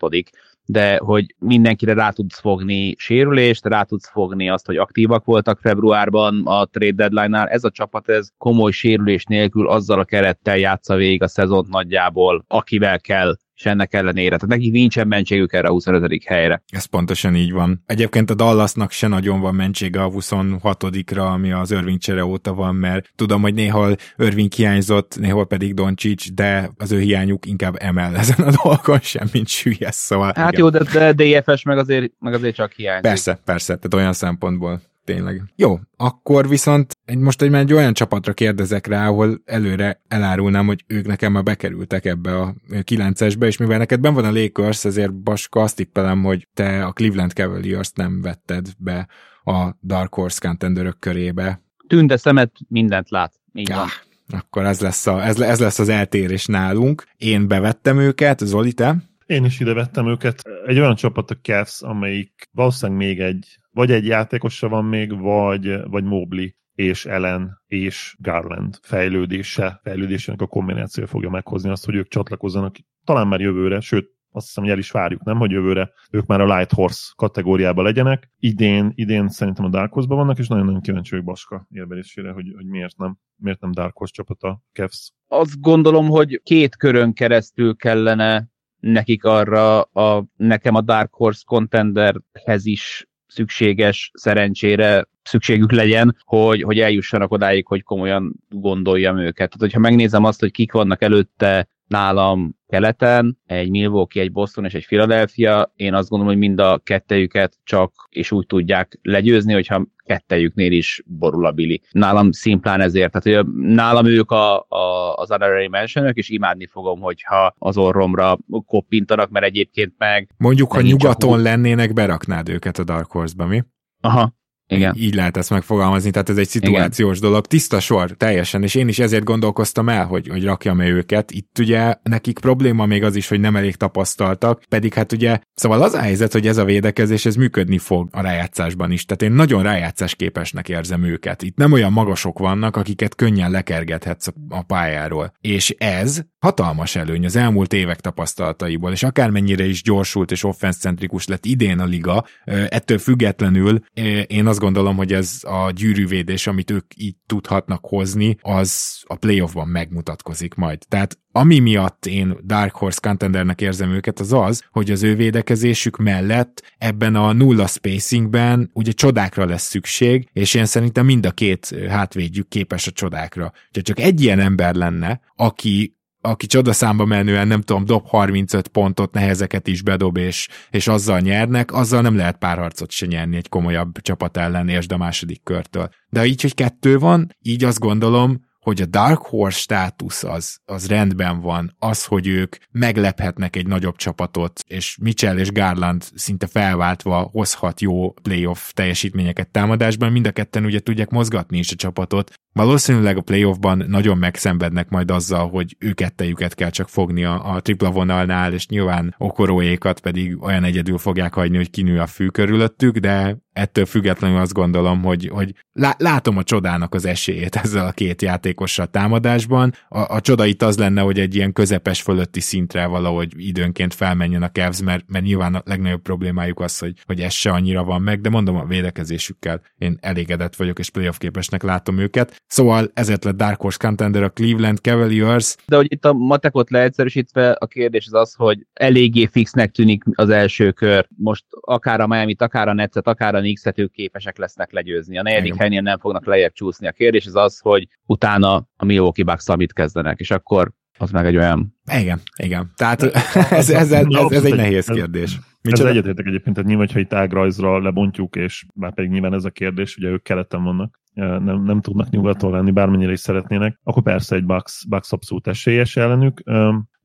de hogy mindenkire rá tudsz fogni sérülést, rá tudsz fogni azt, hogy aktívak voltak februárban a trade deadline-nál. Ez a csapat ez komoly sérülés nélkül azzal a kerettel játsza végig a szezont nagyjából, akivel kell és ennek ellenére. Tehát nekik nincsen mentségük erre a 25. helyre. Ez pontosan így van. Egyébként a Dallasnak se nagyon van mentsége a 26-ra, ami az Irving csere óta van, mert tudom, hogy néhol Irving hiányzott, néhol pedig Doncsics, de az ő hiányuk inkább emel ezen a dolgon sem, mint süllyes, szóval... Hát igen. jó, de, de DFS meg azért, meg azért csak hiányzik. Persze, persze, tehát olyan szempontból tényleg. Jó, akkor viszont egy, most egy, egy olyan csapatra kérdezek rá, ahol előre elárulnám, hogy ők nekem már bekerültek ebbe a 9-esbe, és mivel neked ben van a Lakers, ezért Baska azt tippelem, hogy te a Cleveland cavaliers nem vetted be a Dark Horse contenderök körébe. Tünde szemet mindent lát. Így ja, van. Akkor ez lesz, a, ez, ez lesz az eltérés nálunk. Én bevettem őket, Zoli, te? Én is ide vettem őket. Egy olyan csapat a Cavs, amelyik valószínűleg még egy, vagy egy játékosa van még, vagy, vagy Mobley és Ellen és Garland fejlődése, fejlődésének a kombináció fogja meghozni azt, hogy ők csatlakozzanak talán már jövőre, sőt, azt hiszem, hogy el is várjuk, nem, hogy jövőre ők már a Light Horse kategóriába legyenek. Idén, idén szerintem a Dark Horse-ban vannak, és nagyon-nagyon kíváncsi vagyok Baska érvelésére, hogy, hogy miért nem, miért nem Dark Horse csapat a Cavs. Azt gondolom, hogy két körön keresztül kellene nekik arra a, nekem a Dark Horse Contenderhez is szükséges szerencsére szükségük legyen, hogy, hogy eljussanak odáig, hogy komolyan gondoljam őket. Tehát, hogyha megnézem azt, hogy kik vannak előtte nálam keleten, egy Milwaukee, egy Boston és egy Philadelphia, én azt gondolom, hogy mind a kettejüket csak és úgy tudják legyőzni, hogyha kettejüknél is borul a Billy. Nálam szimplán ezért, tehát hogy nálam ők a, a, az honorary mentionök, és imádni fogom, hogyha az orromra koppintanak, mert egyébként meg... Mondjuk, ha nyugaton úgy... lennének, beraknád őket a Dark Horse-ba, mi? Aha, Igen. Így lehet ezt megfogalmazni, tehát ez egy szituációs Igen. dolog. Tiszta sor, teljesen, és én is ezért gondolkoztam el, hogy, hogy rakjam -e őket. Itt ugye nekik probléma még az is, hogy nem elég tapasztaltak, pedig hát ugye, szóval az a helyzet, hogy ez a védekezés, ez működni fog a rájátszásban is. Tehát én nagyon rájátszás képesnek érzem őket. Itt nem olyan magasok vannak, akiket könnyen lekergethetsz a pályáról. És ez hatalmas előny az elmúlt évek tapasztalataiból, és akármennyire is gyorsult és offenszcentrikus lett idén a liga, ettől függetlenül én azt gondolom, hogy ez a gyűrűvédés, amit ők így tudhatnak hozni, az a playoffban megmutatkozik majd. Tehát ami miatt én Dark Horse contendernek érzem őket, az az, hogy az ő védekezésük mellett ebben a nulla spacingben ugye csodákra lesz szükség, és én szerintem mind a két hátvédjük képes a csodákra. Úgyhogy csak egy ilyen ember lenne, aki aki csodaszámba menően, nem tudom, dob 35 pontot, nehezeket is bedob, és, és azzal nyernek, azzal nem lehet párharcot se nyerni egy komolyabb csapat ellen, és a második körtől. De így, hogy kettő van, így azt gondolom, hogy a Dark Horse státusz az, az rendben van, az, hogy ők meglephetnek egy nagyobb csapatot, és Mitchell és Garland szinte felváltva hozhat jó playoff teljesítményeket támadásban, mind a ketten ugye tudják mozgatni is a csapatot, Valószínűleg a playoffban nagyon megszenvednek majd azzal, hogy ő kettejüket kell csak fogni a, a tripla vonalnál, és nyilván okoróékat pedig olyan egyedül fogják hagyni, hogy kinő a fű körülöttük, de ettől függetlenül azt gondolom, hogy, hogy látom a csodának az esélyét ezzel a két játékossal támadásban. A, a csoda itt az lenne, hogy egy ilyen közepes fölötti szintre valahogy időnként felmenjen a Cavs, mert, mert nyilván a legnagyobb problémájuk az, hogy, hogy ez se annyira van meg, de mondom a védekezésükkel én elégedett vagyok, és playoff képesnek látom őket. Szóval ezért lett Dark Horse Contender a Cleveland Cavaliers. De hogy itt a matekot leegyszerűsítve, a kérdés az az, hogy eléggé fixnek tűnik az első kör. Most akár a Miami-t, akár a Netset, akár a knicks ők képesek lesznek legyőzni. A negyedik helynél nem fognak lejjebb csúszni. A kérdés az az, hogy utána a Milwaukee bucks mit kezdenek, és akkor az meg egy olyan... Igen, igen. Tehát ez, ez, ez, ez, ez egy nehéz kérdés. Ez egyetértek egyébként, tehát nyilván, ha itt ágrajzra lebontjuk, és már pedig nyilván ez a kérdés, ugye ők keleten vannak, nem, nem tudnak nyugaton lenni, bármennyire is szeretnének, akkor persze egy Bucks, Bucks abszolút esélyes ellenük.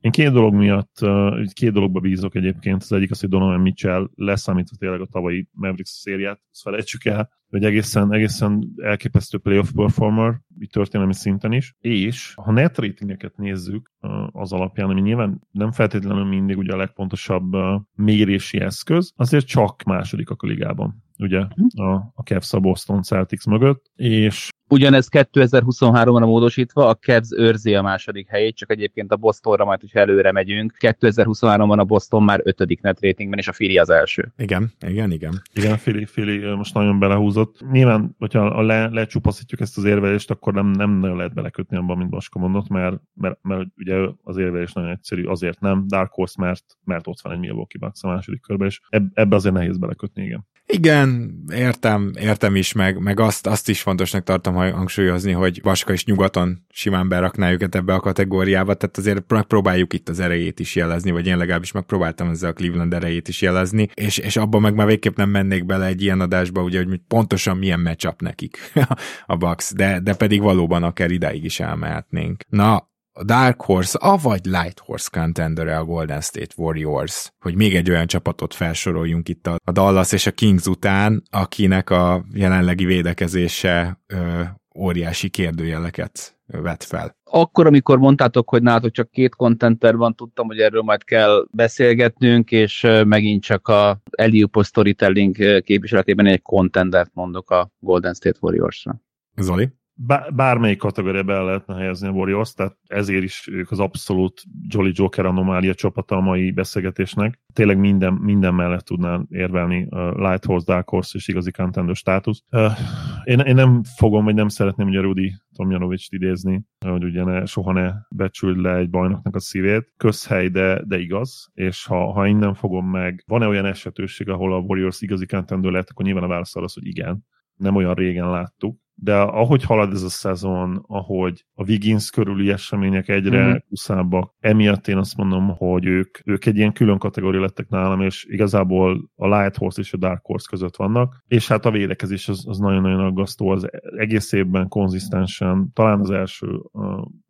Én két dolog miatt, két dologba bízok egyébként. Az egyik az, hogy Donovan Mitchell leszámítva tényleg a tavalyi Mavericks szériát, azt felejtsük el, hogy egészen, egészen elképesztő playoff performer, így történelmi szinten is, és ha net ratingeket nézzük az alapján, ami nyilván nem feltétlenül mindig ugye a legpontosabb mérési eszköz, azért csak másodikak a ligában ugye a, a Cavs a Boston Celtics mögött, és Ugyanez 2023-ra módosítva, a Cavs őrzi a második helyét, csak egyébként a Bostonra majd, hogyha előre megyünk. 2023-ban a Boston már ötödik net ratingben, és a Fili az első. Igen, igen, igen. Igen, Fili, Fili most nagyon belehúzott. Nyilván, hogyha le, lecsupaszítjuk ezt az érvelést, akkor nem, nem nagyon lehet belekötni abban, mint Baska mondott, mert, mert, mert ugye az érvelés nagyon egyszerű, azért nem. Dark Horse, mert, mert ott van egy Milwaukee Bucks a második körben, és ebbe azért nehéz belekötni, igen. Igen, értem, értem is, meg, meg azt, azt is fontosnak tartom hangsúlyozni, hogy Vaska is nyugaton simán berakná őket ebbe a kategóriába, tehát azért megpróbáljuk itt az erejét is jelezni, vagy én legalábbis megpróbáltam ezzel a Cleveland erejét is jelezni, és, és abban meg már végképp nem mennék bele egy ilyen adásba, ugye, hogy pontosan milyen matchup nekik a Bucks, de, de pedig valóban akár idáig is elmehetnénk. Na, a Dark Horse, avagy Light Horse contender a Golden State Warriors, hogy még egy olyan csapatot felsoroljunk itt a, Dallas és a Kings után, akinek a jelenlegi védekezése ö, óriási kérdőjeleket vet fel. Akkor, amikor mondtátok, hogy nálatok csak két kontenter van, tudtam, hogy erről majd kell beszélgetnünk, és megint csak a Eliupo Storytelling képviseletében egy kontendert mondok a Golden State Warriors-ra. Zoli? Bármelyik kategóriába el lehetne helyezni a Warriors, tehát ezért is ők az abszolút Jolly Joker anomália csapata a mai beszélgetésnek. Tényleg minden, minden mellett tudnál érvelni uh, Light Horse, Dark Horse és igazi contender státusz. Uh, én, én nem fogom, vagy nem szeretném ugye Rudi Tomjanovics idézni, hogy ugye ne, soha ne becsüld le egy bajnoknak a szívét. Közhely, de, de igaz, és ha, ha innen fogom meg, van-e olyan esetőség, ahol a Warriors igazi contender lett, akkor nyilván a válasz az, hogy igen. Nem olyan régen láttuk, de ahogy halad ez a szezon, ahogy a Wiggins körüli események egyre mm. kuszábbak, emiatt én azt mondom, hogy ők, ők egy ilyen külön kategória lettek nálam, és igazából a Light Horse és a Dark Horse között vannak, és hát a védekezés az, az nagyon-nagyon aggasztó, az egész évben konzisztensen, talán az első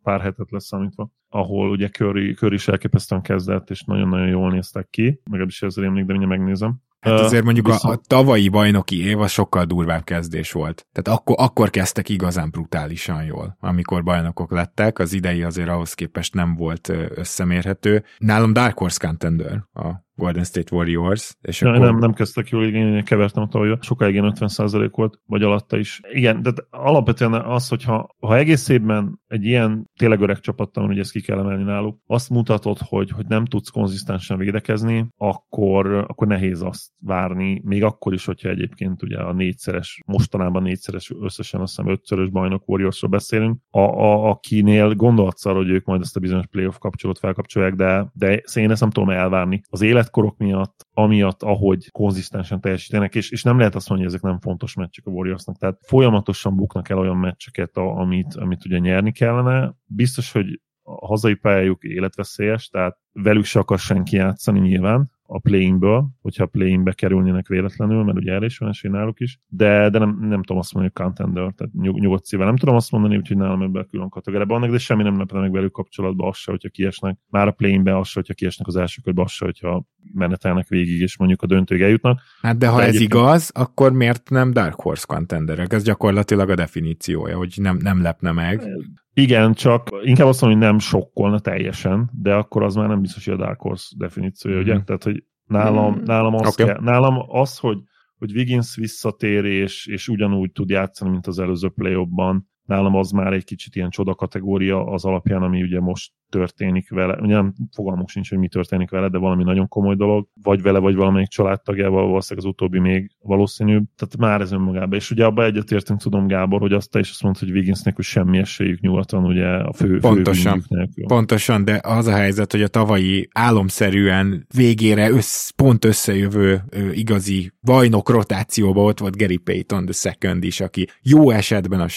pár hetet leszámítva, ahol ugye Curry, Curry is elképesztően kezdett, és nagyon-nagyon jól néztek ki, is ez rémlik, de mindjárt megnézem Hát azért mondjuk viszont... a, a tavalyi bajnoki év az sokkal durvább kezdés volt. Tehát akkor, akkor kezdtek igazán brutálisan jól, amikor bajnokok lettek. Az idei azért ahhoz képest nem volt összemérhető. Nálam Dark Horse Contender a Golden State Warriors. És ja, akkor... nem, nem kezdtek jól, én kevertem a sokáig ilyen 50% volt, vagy alatta is. Igen, de alapvetően az, hogyha ha egész évben egy ilyen tényleg öreg csapattal, ugye ezt ki kell emelni náluk, azt mutatod, hogy, hogy nem tudsz konzisztensen védekezni, akkor, akkor nehéz azt várni, még akkor is, hogyha egyébként ugye a négyszeres, mostanában négyszeres, összesen azt hiszem ötszörös bajnok Warriorsról beszélünk, a, a, akinél gondolhatsz arra, hogy ők majd ezt a bizonyos playoff kapcsolót felkapcsolják, de, de én ezt nem tudom elvárni. Az életkorok miatt, amiatt, ahogy konzisztensen teljesítenek, és, és nem lehet azt mondani, hogy ezek nem fontos meccsek a Warriorsnak, tehát folyamatosan buknak el olyan meccseket, amit, amit ugye nyerni kellene. Biztos, hogy a hazai pályájuk életveszélyes, tehát velük se akar senki játszani nyilván, a playingből, hogyha playingbe kerülnének véletlenül, mert ugye erre is van esély náluk is, de, de nem, nem tudom azt mondani, hogy contender, tehát nyug, nyugodt szívvel nem tudom azt mondani, úgyhogy nálam ebben külön kategóriában vannak, de semmi nem lepne meg velük kapcsolatban, az se, hogyha kiesnek, már a playingbe, az se, hogyha kiesnek az első körbe, az se, hogyha menetelnek végig, és mondjuk a döntőig eljutnak. Hát de ha de ez egyébként... igaz, akkor miért nem Dark Horse contenderek? Ez gyakorlatilag a definíciója, hogy nem, nem lepne meg. Igen, csak inkább azt mondom, hogy nem sokkolna teljesen, de akkor az már nem biztos, hogy a Dark Horse definíciója, mm-hmm. ugye? Mhm. Tehát, hogy nálam, mm. nálam, az okay. kell, nálam az, hogy, hogy Wiggins visszatér és, és ugyanúgy tud játszani, mint az előző play nálam az már egy kicsit ilyen csoda kategória az alapján, ami ugye most történik vele. Ugye nem fogalmuk sincs, hogy mi történik vele, de valami nagyon komoly dolog, vagy vele, vagy valamelyik családtagjával, valószínűleg az utóbbi még valószínűbb. Tehát már ez önmagában. És ugye abban egyetértünk, tudom, Gábor, hogy azt te is azt mondta, hogy Wigginsnek hogy semmi esélyük nyugaton, ugye a fő, pontosan, fő Pontosan, de az a helyzet, hogy a tavalyi álomszerűen végére össz, pont összejövő ö, igazi bajnok rotációba ott volt Gary Payton the second is, aki jó esetben a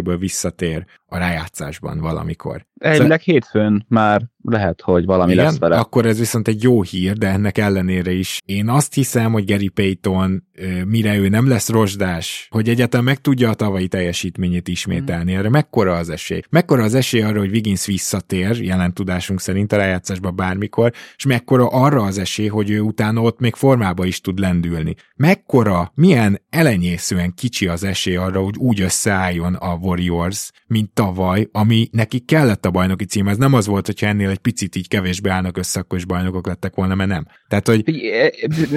sérüléséből visszatér a rájátszásban valamikor. Elvileg szóval... hétfőn már lehet, hogy valami Igen, lesz vele. Akkor ez viszont egy jó hír, de ennek ellenére is. Én azt hiszem, hogy Gary Payton, mire ő nem lesz rozsdás, hogy egyáltalán meg tudja a tavalyi teljesítményét ismételni. Erre mekkora az esély? Mekkora az esély arra, hogy Wiggins visszatér, jelen tudásunk szerint a rájátszásba bármikor, és mekkora arra az esély, hogy ő utána ott még formába is tud lendülni. Mekkora, milyen elenyészően kicsi az esély arra, hogy úgy összeálljon a Warriors, mint tavaly, ami neki kellett a bajnoki cím. Ez nem az volt, hogyha ennél egy picit így kevésbé állnak össze, akkor is bajnokok lettek volna, mert nem. Tehát, hogy...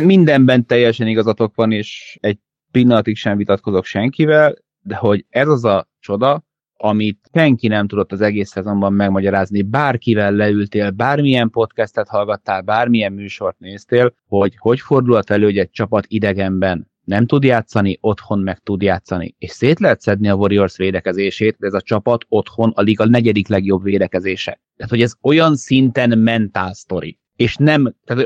Mindenben teljesen igazatok van, és egy pillanatig sem vitatkozok senkivel, de hogy ez az a csoda, amit senki nem tudott az egész szezonban megmagyarázni, bárkivel leültél, bármilyen podcastet hallgattál, bármilyen műsort néztél, hogy hogy fordulhat elő, hogy egy csapat idegenben nem tud játszani, otthon meg tud játszani. És szét lehet szedni a Warriors védekezését, de ez a csapat otthon a liga negyedik legjobb védekezése. Tehát, hogy ez olyan szinten mentál sztori. És nem, tehát,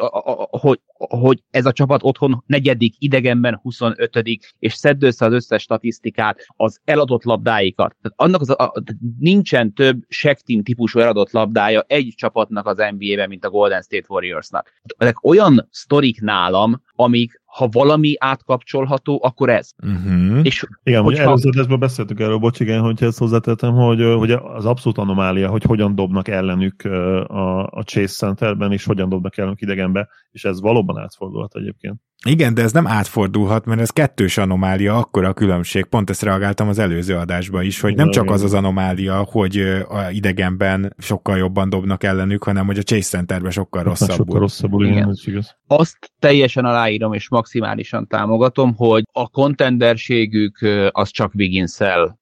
hogy, hogy ez a csapat otthon negyedik, idegenben 25 és szedd össze az összes statisztikát, az eladott labdáikat. Tehát annak az, a, nincsen több team típusú eladott labdája egy csapatnak az NBA-ben, mint a Golden State Warriorsnak. Ezek olyan sztorik nálam, amik ha valami átkapcsolható, akkor ez. Uh-huh. És igen, hogyha... előző adásban beszéltük erről, bocs, igen, hogyha ezt hozzátettem, hogy, hogy az abszolút anomália, hogy hogyan dobnak ellenük a, a Chase Centerben, és hogyan dobnak ellenük idegenbe, és ez valóban átfordulhat egyébként. Igen, de ez nem átfordulhat, mert ez kettős anomália, akkor a különbség. Pont ezt reagáltam az előző adásba is, hogy nem csak az az anomália, hogy a idegenben sokkal jobban dobnak ellenük, hanem hogy a Chase Centerben sokkal rosszabbul. Sokkal rosszabbul, igen, igen. Ez igaz. Azt teljesen aláírom és maximálisan támogatom, hogy a kontenderségük az csak wiggins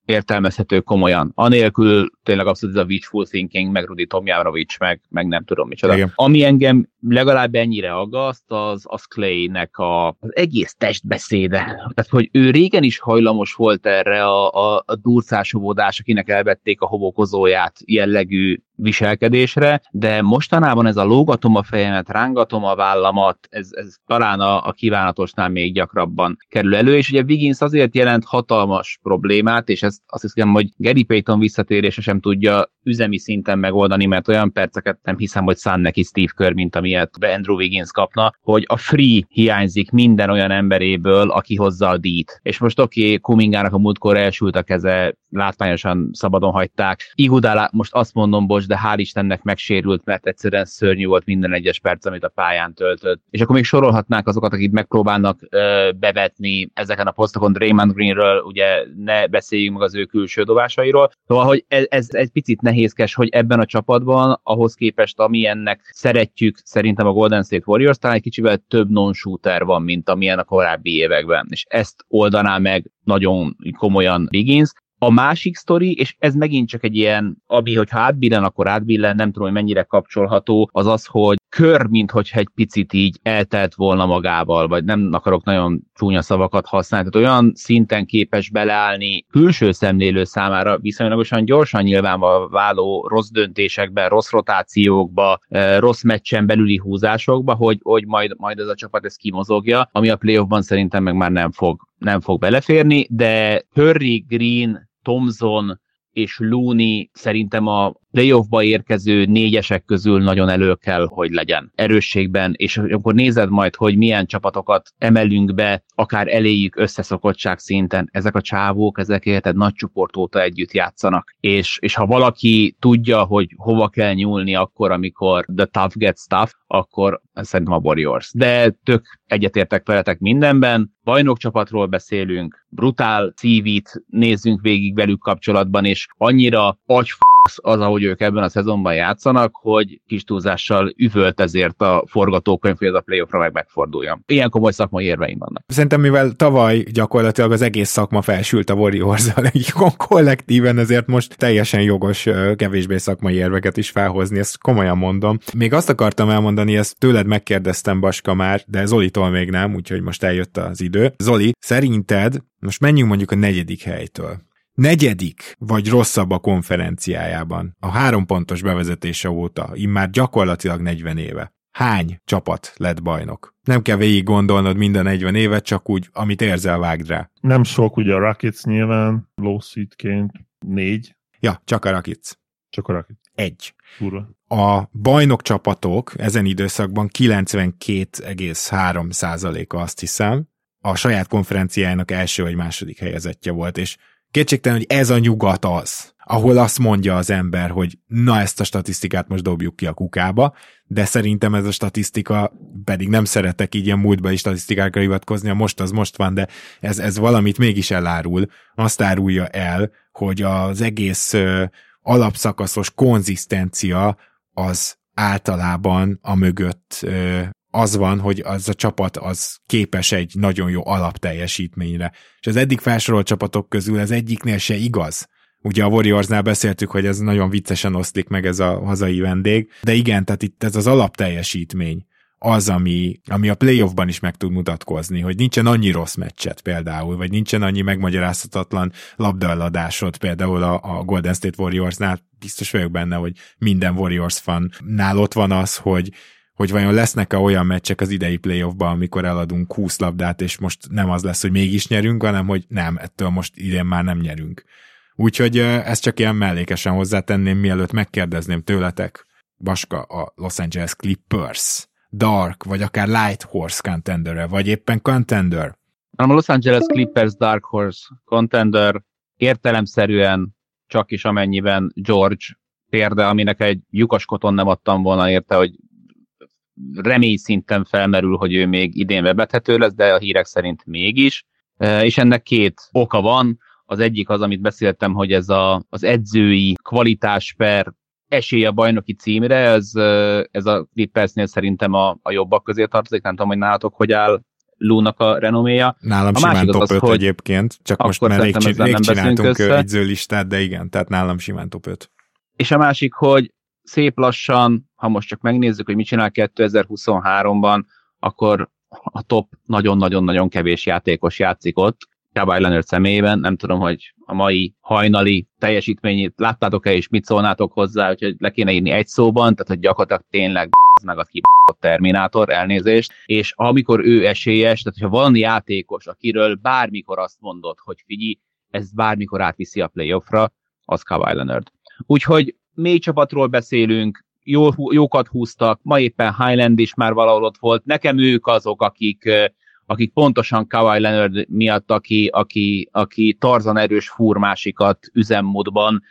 értelmezhető komolyan. Anélkül tényleg abszolút ez a wishful thinking, meg Rudi Tomjanovic, meg, meg nem tudom micsoda. Igen. Ami engem legalább ennyire aggaszt, az, az Clay-nek a, az egész testbeszéde. Tehát, hogy ő régen is hajlamos volt erre a, a, a durcásovódás, akinek elvették a hobokozóját jellegű viselkedésre, de mostanában ez a lógatom a fejemet, rángatom a vállamat, ez, ez talán a, a kívánatosnál még gyakrabban kerül elő, és ugye Wiggins azért jelent hatalmas problémát, és ezt azt hiszem, hogy Gary Payton visszatérése sem tudja üzemi szinten megoldani, mert olyan perceket nem hiszem, hogy szán neki Steve Kerr, mint amilyet Andrew Wiggins kapna, hogy a free hiányzik minden olyan emberéből, aki hozza a díjt. És most oké, okay, Kumingának a múltkor elsült a keze, látványosan szabadon hagyták. Igudálá, most azt mondom, bocs, játékos, de hál' Istennek megsérült, mert egyszerűen szörnyű volt minden egyes perc, amit a pályán töltött. És akkor még sorolhatnák azokat, akik megpróbálnak ö, bevetni ezeken a posztokon Draymond Greenről, ugye ne beszéljünk meg az ő külső dobásairól. Szóval, hogy ez, ez egy picit nehézkes, hogy ebben a csapatban, ahhoz képest, amilyennek szeretjük, szerintem a Golden State Warriors, talán egy kicsivel több non-shooter van, mint amilyen a korábbi években. És ezt oldaná meg nagyon komolyan Wiggins. A másik sztori, és ez megint csak egy ilyen, ami, hogyha átbillen, akkor átbillen, nem tudom, hogy mennyire kapcsolható, az az, hogy kör, mintha egy picit így eltelt volna magával, vagy nem akarok nagyon csúnya szavakat használni, tehát olyan szinten képes beleállni külső szemlélő számára viszonylagosan gyorsan nyilvánvaló váló rossz döntésekbe, rossz rotációkba, eh, rossz meccsen belüli húzásokba, hogy, hogy majd, majd ez a csapat ezt kimozogja, ami a playoffban szerintem meg már nem fog, nem fog beleférni, de Curry, Green, Thompson és Looney szerintem a playoffba érkező négyesek közül nagyon elő kell, hogy legyen erősségben, és akkor nézed majd, hogy milyen csapatokat emelünk be, akár eléjük összeszokottság szinten. Ezek a csávók, ezek érted nagy csoport óta együtt játszanak. És, és ha valaki tudja, hogy hova kell nyúlni akkor, amikor the tough gets tough, akkor szerintem a Warriors. De tök egyetértek veletek mindenben, bajnokcsapatról beszélünk, brutál CV-t nézzünk végig velük kapcsolatban, és annyira agy az, ahogy ők ebben a szezonban játszanak, hogy kis túlzással üvölt ezért a forgatókönyv, hogy ez a playoffra meg megforduljon. Ilyen komoly szakmai érveim vannak. Szerintem, mivel tavaly gyakorlatilag az egész szakma felsült a warriors kollektíven, ezért most teljesen jogos kevésbé szakmai érveket is felhozni, ezt komolyan mondom. Még azt akartam elmondani, ezt tőled megkérdeztem Baska már, de Zolitól még nem, úgyhogy most eljött az idő. Zoli, szerinted most menjünk mondjuk a negyedik helytől negyedik vagy rosszabb a konferenciájában a három pontos bevezetése óta, immár gyakorlatilag 40 éve. Hány csapat lett bajnok? Nem kell végig gondolnod minden 40 évet, csak úgy, amit érzel, vágd rá. Nem sok, ugye a Rockets nyilván, low seedként négy. Ja, csak a Rockets. Csak a Rockets. Egy. Fura. A bajnok csapatok ezen időszakban 92,3 százaléka azt hiszem, a saját konferenciájának első vagy második helyezettje volt, és Kétségtelen, hogy ez a nyugat az, ahol azt mondja az ember, hogy na ezt a statisztikát most dobjuk ki a kukába, de szerintem ez a statisztika, pedig nem szeretek így ilyen múltbeli statisztikákra hivatkozni, a most az most van, de ez, ez valamit mégis elárul, azt árulja el, hogy az egész ö, alapszakaszos konzisztencia az általában a mögött ö, az van, hogy az a csapat az képes egy nagyon jó alapteljesítményre. És az eddig felsorolt csapatok közül ez egyiknél se igaz. Ugye a Warriorsnál beszéltük, hogy ez nagyon viccesen oszlik meg ez a hazai vendég, de igen, tehát itt ez az alapteljesítmény az, ami, ami a playoffban is meg tud mutatkozni, hogy nincsen annyi rossz meccset például, vagy nincsen annyi megmagyarázhatatlan labdaeladásod például a, a Golden State Warriorsnál, biztos vagyok benne, hogy minden Warriors fannál ott van az, hogy hogy vajon lesznek-e olyan meccsek az idei playoffban, amikor eladunk 20 labdát, és most nem az lesz, hogy mégis nyerünk, hanem hogy nem, ettől most idén már nem nyerünk. Úgyhogy ezt csak ilyen mellékesen hozzátenném, mielőtt megkérdezném tőletek, Baska, a Los Angeles Clippers, Dark, vagy akár Light Horse contender vagy éppen contender? A Los Angeles Clippers Dark Horse contender értelemszerűen csak is amennyiben George térde, aminek egy lyukaskoton nem adtam volna érte, hogy remény szinten felmerül, hogy ő még idén bebethető lesz, de a hírek szerint mégis. És ennek két oka van. Az egyik az, amit beszéltem, hogy ez a, az edzői kvalitás per esély a bajnoki címre, ez, ez a Clippersnél szerintem a, a jobbak közé tartozik, nem tudom, hogy nálatok hogy áll Lúnak a renoméja. Nálam a simán top 5 hogy egyébként, csak most már rég, rég csináltunk edzőlistát, de igen, tehát nálam simán top 5. És a másik, hogy szép lassan, ha most csak megnézzük, hogy mit csinál 2023-ban, akkor a top nagyon-nagyon-nagyon kevés játékos játszik ott, Kawhi Leonard személyében, nem tudom, hogy a mai hajnali teljesítményét láttátok-e, és mit szólnátok hozzá, hogy le kéne írni egy szóban, tehát hogy gyakorlatilag tényleg meg a kibaszott Terminátor, elnézést, és amikor ő esélyes, tehát hogyha valami játékos, akiről bármikor azt mondod, hogy figyelj, ez bármikor átviszi a playoffra, az Kawhi Leonard. Úgyhogy mély csapatról beszélünk, jó, jókat húztak, ma éppen Highland is már valahol ott volt, nekem ők azok, akik, akik pontosan Kawhi Leonard miatt, aki, aki, aki tarzan erős fúr másikat üzemmódban,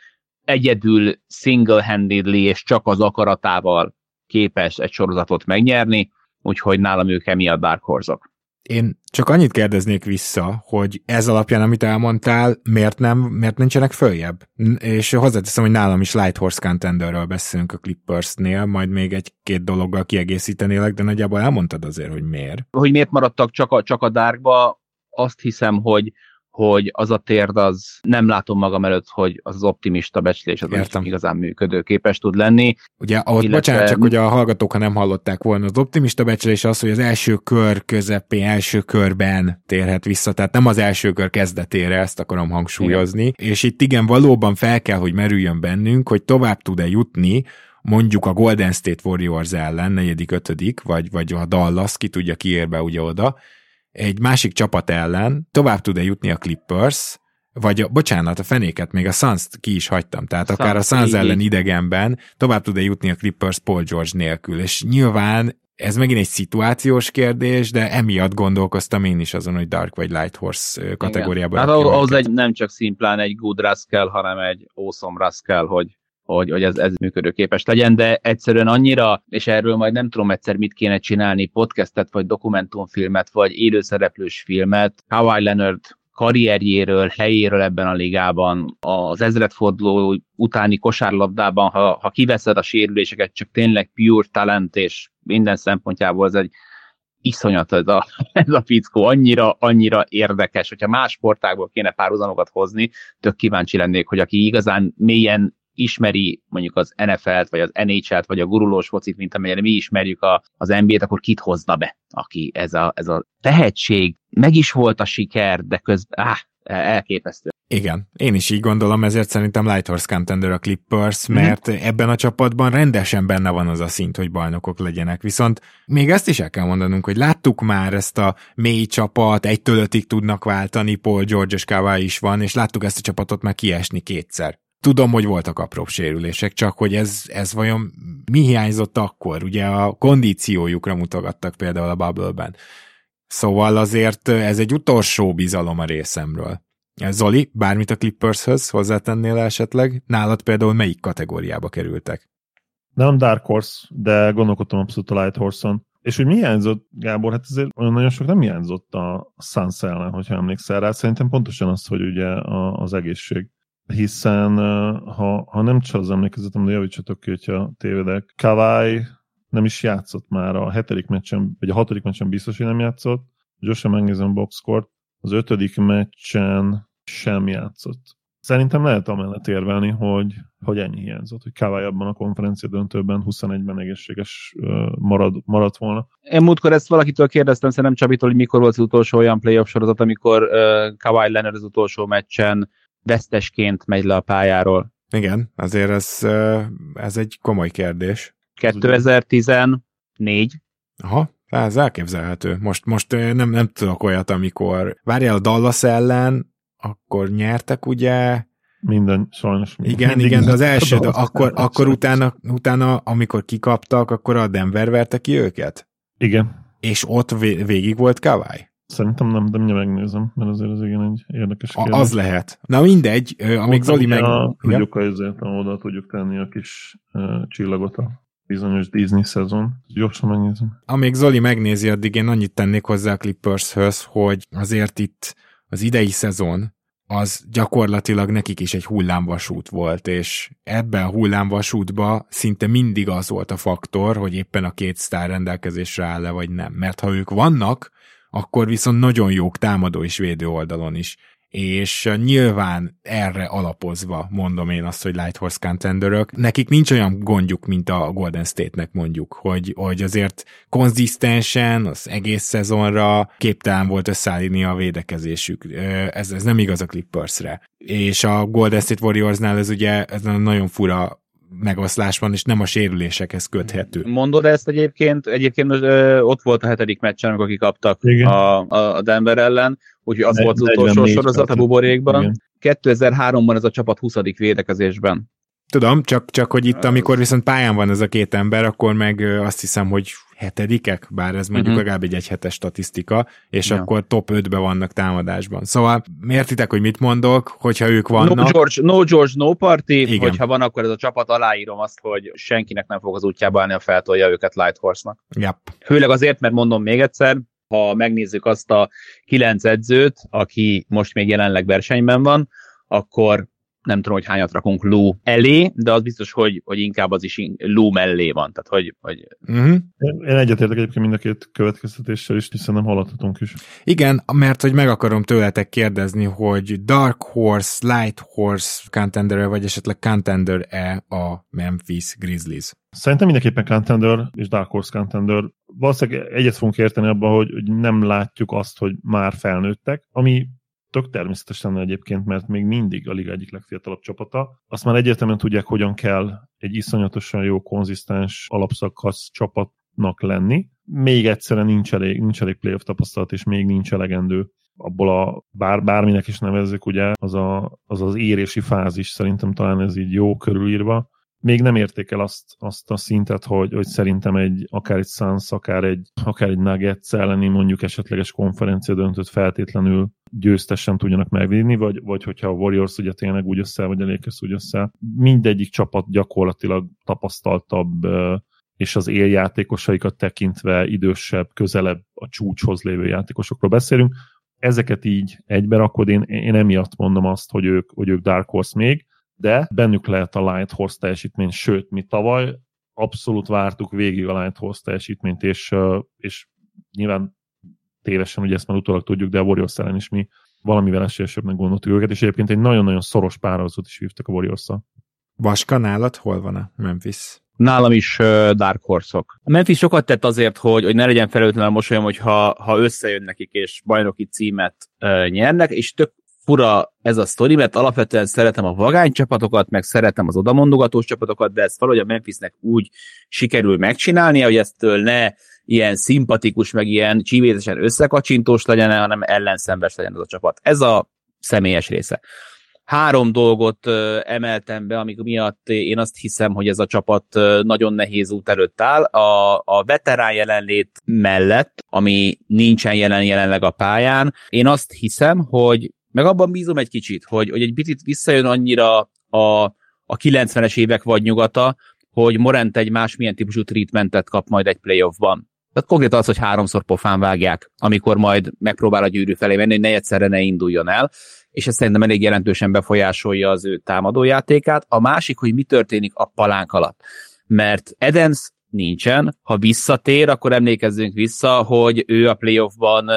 egyedül single-handedly és csak az akaratával képes egy sorozatot megnyerni, úgyhogy nálam ők emiatt Dark Horse-ok. Én csak annyit kérdeznék vissza, hogy ez alapján, amit elmondtál, miért nem, miért nincsenek följebb? És hozzáteszem, hogy nálam is Light Horse Contenderről beszélünk a Clippersnél, majd még egy-két dologgal kiegészítenélek, de nagyjából elmondtad azért, hogy miért. Hogy miért maradtak csak a, csak a Darkba, azt hiszem, hogy hogy az a térd az nem látom magam előtt, hogy az, az optimista becslés az Értem. igazán működőképes tud lenni. Ugye, ahhoz illetve... bocsánat, csak hogy a hallgatók, ha nem hallották volna, az optimista becslés az, hogy az első kör közepén, első körben térhet vissza, tehát nem az első kör kezdetére, ezt akarom hangsúlyozni, igen. és itt igen, valóban fel kell, hogy merüljön bennünk, hogy tovább tud-e jutni, mondjuk a Golden State Warriors ellen, negyedik, ötödik, vagy, vagy a Dallas, ki tudja, ki ér be ugye oda, egy másik csapat ellen tovább tud-e jutni a Clippers, vagy a, bocsánat, a fenéket, még a suns ki is hagytam, tehát Suns, akár a Suns ellen idegenben tovább tud-e jutni a Clippers Paul George nélkül, és nyilván ez megint egy szituációs kérdés, de emiatt gondolkoztam én is azon, hogy Dark vagy Light Horse kategóriában. Hát ahhoz egy, nem csak szimplán egy good rush kell, hanem egy awesome kell, hogy hogy, hogy ez, ez működőképes legyen, de egyszerűen annyira, és erről majd nem tudom egyszer mit kéne csinálni, podcastet, vagy dokumentumfilmet, vagy élőszereplős filmet, Kawhi Leonard karrierjéről, helyéről ebben a ligában, az ezredforduló utáni kosárlabdában, ha, ha kiveszed a sérüléseket, csak tényleg pure talent, és minden szempontjából ez egy iszonyat ez a, ez a fickó, annyira, annyira érdekes, hogyha más sportákból kéne párhuzamokat hozni, tök kíváncsi lennék, hogy aki igazán mélyen ismeri mondjuk az NFL-t, vagy az NHL-t, vagy a gurulós focit, mint amennyire mi ismerjük a, az NBA-t, akkor kit hozna be, aki ez a, ez a tehetség, meg is volt a siker, de közben, áh, elképesztő. Igen, én is így gondolom, ezért szerintem Lighthorse Contender a Clippers, mhm. mert mm-hmm. ebben a csapatban rendesen benne van az a szint, hogy bajnokok legyenek. Viszont még ezt is el kell mondanunk, hogy láttuk már ezt a mély csapat, egy ötig tudnak váltani, Paul George és Kawhi is van, és láttuk ezt a csapatot már kiesni kétszer. Tudom, hogy voltak apró sérülések, csak hogy ez, ez vajon mi hiányzott akkor? Ugye a kondíciójukra mutogattak például a Bubble-ben. Szóval azért ez egy utolsó bizalom a részemről. Zoli, bármit a Clippershöz hozzátennél esetleg? Nálad például melyik kategóriába kerültek? Nem Dark Horse, de gondolkodtam abszolút a Light Horse-on. És hogy mi hiányzott, Gábor, hát azért olyan nagyon sok nem hiányzott a Suns ellen, hogyha emlékszel rá. Szerintem pontosan az, hogy ugye az egészség hiszen ha, ha nem csak az emlékezetem, de javítsatok ki, hogyha tévedek, Kawai nem is játszott már a hetedik meccsen, vagy a hatodik meccsen biztos, hogy nem játszott, gyorsan megnézem boxkort, az ötödik meccsen sem játszott. Szerintem lehet amellett érvelni, hogy, hogy ennyi hiányzott, hogy Kawai abban a konferencia döntőben 21-ben egészséges marad, maradt volna. Én múltkor ezt valakitől kérdeztem, szerintem Csabitól, hogy mikor volt az utolsó olyan playoff sorozat, amikor uh, Kawai Leonard az utolsó meccsen vesztesként megy le a pályáról. Igen, azért ez, ez egy komoly kérdés. 2014. Aha, ez elképzelhető. Most, most nem, nem tudok olyat, amikor várjál a Dallas ellen, akkor nyertek ugye, minden, sajnos. Igen, igen, de az első, de akkor, akkor utána, utána, amikor kikaptak, akkor a Denver verte ki őket? Igen. És ott végig volt Kawai? Szerintem nem, de mindjárt megnézem, mert azért az igen egy érdekes kérdés. Az lehet. Na mindegy, amíg Ott Zoli meg... A, tudjuk azért, oda tudjuk tenni a kis uh, csillagot a bizonyos Disney szezon. Gyorsan megnézem. Amíg Zoli megnézi, addig én annyit tennék hozzá a Clippershöz, hogy azért itt az idei szezon az gyakorlatilag nekik is egy hullámvasút volt, és ebben a hullámvasútba szinte mindig az volt a faktor, hogy éppen a két sztár rendelkezésre áll-e vagy nem. Mert ha ők vannak, akkor viszont nagyon jók támadó és védő oldalon is. És nyilván erre alapozva mondom én azt, hogy Light Horse contenderök. Nekik nincs olyan gondjuk, mint a Golden State-nek mondjuk, hogy, hogy azért konzisztensen az egész szezonra képtelen volt összeállítani a védekezésük. Ez, ez nem igaz a Clippersre. És a Golden State Warriorsnál ez ugye ez nagyon fura megoszlás van, és nem a sérülésekhez köthető. Mondod ezt egyébként? Egyébként ö, ott volt a hetedik meccsen, amikor kikaptak a, a Denver ellen, úgyhogy az ne, volt az utolsó sorozat a buborékban. Igen. 2003-ban ez a csapat 20. védekezésben. Tudom, csak, csak hogy itt, amikor viszont pályán van ez a két ember, akkor meg azt hiszem, hogy hetedikek, bár ez mondjuk uh-huh. legalább egy egyhetes statisztika, és ja. akkor top 5-be vannak támadásban. Szóval értitek, hogy mit mondok, hogyha ők vannak. No George, no, George, no party, Igen. hogyha van, akkor ez a csapat aláírom azt, hogy senkinek nem fog az útjába állni, a feltolja őket Light Horse-nak. Yep. Főleg azért, mert mondom még egyszer, ha megnézzük azt a kilenc edzőt, aki most még jelenleg versenyben van, akkor nem tudom, hogy hányat rakunk Lou elé, de az biztos, hogy, hogy inkább az is Lou mellé van. Tehát, hogy, hogy... Uh-huh. Én egyetértek egyébként mind a két következtetéssel is, hiszen nem haladhatunk is. Igen, mert hogy meg akarom tőletek kérdezni, hogy Dark Horse, Light Horse contender vagy esetleg contender-e a Memphis Grizzlies? Szerintem mindenképpen contender és Dark Horse contender. Valószínűleg egyet fogunk érteni abban, hogy, hogy nem látjuk azt, hogy már felnőttek, ami tök természetes lenne egyébként, mert még mindig a liga egyik legfiatalabb csapata. Azt már egyértelműen tudják, hogyan kell egy iszonyatosan jó, konzisztens alapszakasz csapatnak lenni. Még egyszerűen nincs elég, nincs elég playoff tapasztalat, és még nincs elegendő abból a bár, bárminek is nevezzük, ugye, az, a, az az érési fázis, szerintem talán ez így jó körülírva, még nem érték el azt, azt a szintet, hogy, hogy szerintem egy, akár egy Suns, akár egy, akár egy Nuggets elleni mondjuk esetleges konferencia döntött feltétlenül győztesen tudjanak megvédni, vagy, vagy hogyha a Warriors ugye tényleg úgy össze, vagy a Lakers úgy össze. Mindegyik csapat gyakorlatilag tapasztaltabb és az éljátékosaikat tekintve idősebb, közelebb a csúcshoz lévő játékosokról beszélünk. Ezeket így egybe rakod, én, én emiatt mondom azt, hogy ők, hogy ők Dark Horse még, de bennük lehet a Light Horse teljesítmény, sőt, mi tavaly abszolút vártuk végig a Light Horse teljesítményt, és, és nyilván tévesen, ugye ezt már utólag tudjuk, de a Warriors ellen is mi valamivel esélyesebbnek gondoltuk őket, és egyébként egy nagyon-nagyon szoros párazot is hívtak a warriors -szal. Vaska nálad hol van a Memphis? Nálam is uh, Dark Horse-ok. A Memphis sokat tett azért, hogy, hogy ne legyen felelőtlen a mosolyom, hogy ha, ha összejön nekik és bajnoki címet uh, nyernek, és tök fura ez a sztori, mert alapvetően szeretem a vagány csapatokat, meg szeretem az odamondogatós csapatokat, de ezt valahogy a Memphisnek úgy sikerül megcsinálni, hogy eztől ne ilyen szimpatikus, meg ilyen csívétesen összekacsintós legyen, hanem ellenszembes legyen az a csapat. Ez a személyes része. Három dolgot emeltem be, amik miatt én azt hiszem, hogy ez a csapat nagyon nehéz út előtt áll. A, a veterán jelenlét mellett, ami nincsen jelen jelenleg a pályán, én azt hiszem, hogy meg abban bízom egy kicsit, hogy, hogy egy picit visszajön annyira a, a 90-es évek vagy nyugata, hogy Morent egy másmilyen típusú treatmentet kap majd egy playoffban. Tehát konkrétan az, hogy háromszor pofán vágják, amikor majd megpróbál a gyűrű felé menni, hogy ne ne induljon el, és ez szerintem elég jelentősen befolyásolja az ő támadójátékát. A másik, hogy mi történik a palánk alatt. Mert Edens nincsen, ha visszatér, akkor emlékezzünk vissza, hogy ő a playoffban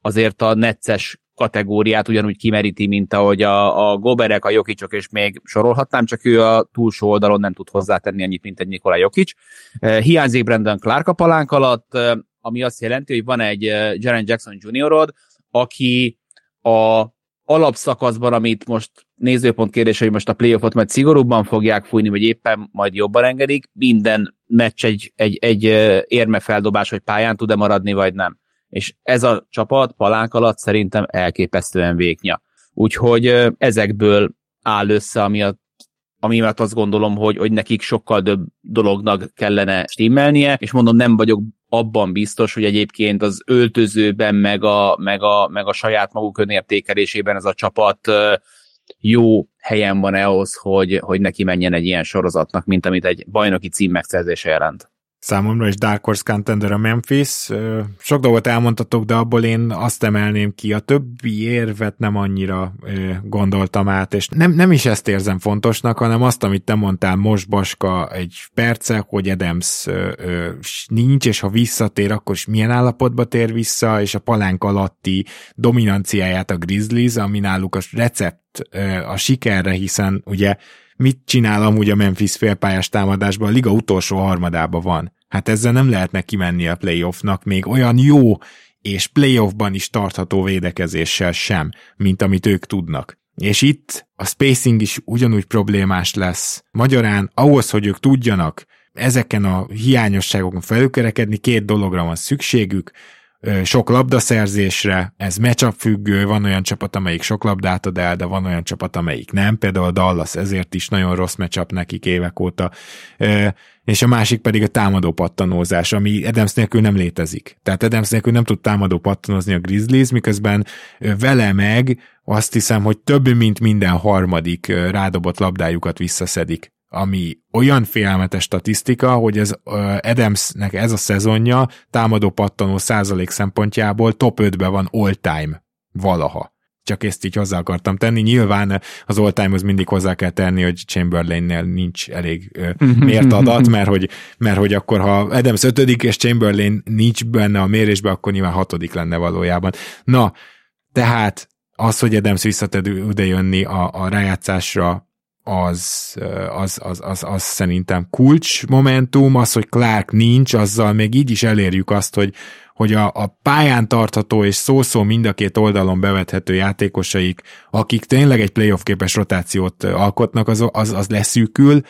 azért a necces kategóriát ugyanúgy kimeríti, mint ahogy a, a Goberek, a Jokicsok, és még sorolhatnám, csak ő a túlsó oldalon nem tud hozzátenni annyit, mint egy Nikola Jokic. Hiányzik Brandon Clark a palánk alatt, ami azt jelenti, hogy van egy Jaren Jackson juniorod, aki a alapszakaszban, amit most nézőpont kérdés, hogy most a playoffot majd szigorúbban fogják fújni, vagy éppen majd jobban engedik, minden meccs egy, egy, egy érmefeldobás, hogy pályán tud-e maradni, vagy nem és ez a csapat palánk alatt szerintem elképesztően véknya. Úgyhogy ezekből áll össze, ami a ami miatt azt gondolom, hogy, hogy nekik sokkal több dolognak kellene stimmelnie, és mondom, nem vagyok abban biztos, hogy egyébként az öltözőben, meg a, meg a, meg a saját maguk önértékelésében ez a csapat jó helyen van ahhoz, hogy, hogy neki menjen egy ilyen sorozatnak, mint amit egy bajnoki cím megszerzése jelent számomra is Dark Horse Contender a Memphis. Sok dolgot elmondtatok, de abból én azt emelném ki, a többi érvet nem annyira gondoltam át, és nem, nem is ezt érzem fontosnak, hanem azt, amit te mondtál most, Baska, egy perce, hogy Adams nincs, és ha visszatér, akkor is milyen állapotba tér vissza, és a palánk alatti dominanciáját a Grizzlies, ami náluk a recept a sikerre, hiszen ugye mit csinál amúgy a Memphis félpályás támadásban, a liga utolsó harmadában van. Hát ezzel nem lehetne kimenni a playoffnak még olyan jó és playoffban is tartható védekezéssel sem, mint amit ők tudnak. És itt a spacing is ugyanúgy problémás lesz. Magyarán ahhoz, hogy ők tudjanak ezeken a hiányosságokon felülkerekedni, két dologra van szükségük, sok labdaszerzésre, ez matchup függő, van olyan csapat, amelyik sok labdát ad el, de van olyan csapat, amelyik nem, például a Dallas ezért is nagyon rossz matchup nekik évek óta, és a másik pedig a támadó pattanózás, ami Adams nélkül nem létezik. Tehát Adams nélkül nem tud támadó pattanozni a Grizzlies, miközben vele meg azt hiszem, hogy több mint minden harmadik rádobott labdájukat visszaszedik ami olyan félelmetes statisztika, hogy ez Adamsnek ez a szezonja támadó pattanó százalék szempontjából top 5-ben van all time valaha. Csak ezt így hozzá akartam tenni. Nyilván az all time mindig hozzá kell tenni, hogy Chamberlainnél nincs elég mért adat, mert hogy, mert hogy akkor ha Adams ötödik és Chamberlain nincs benne a mérésbe, akkor nyilván hatodik lenne valójában. Na, tehát az, hogy Adams visszated ide jönni a, a rájátszásra, az, az, az, az, az szerintem kulcs momentum, az, hogy Clark nincs, azzal még így is elérjük azt, hogy, hogy a, a pályán tartható és szó-szó mind a két oldalon bevethető játékosaik, akik tényleg egy playoff képes rotációt alkotnak, az, az, az leszűkül,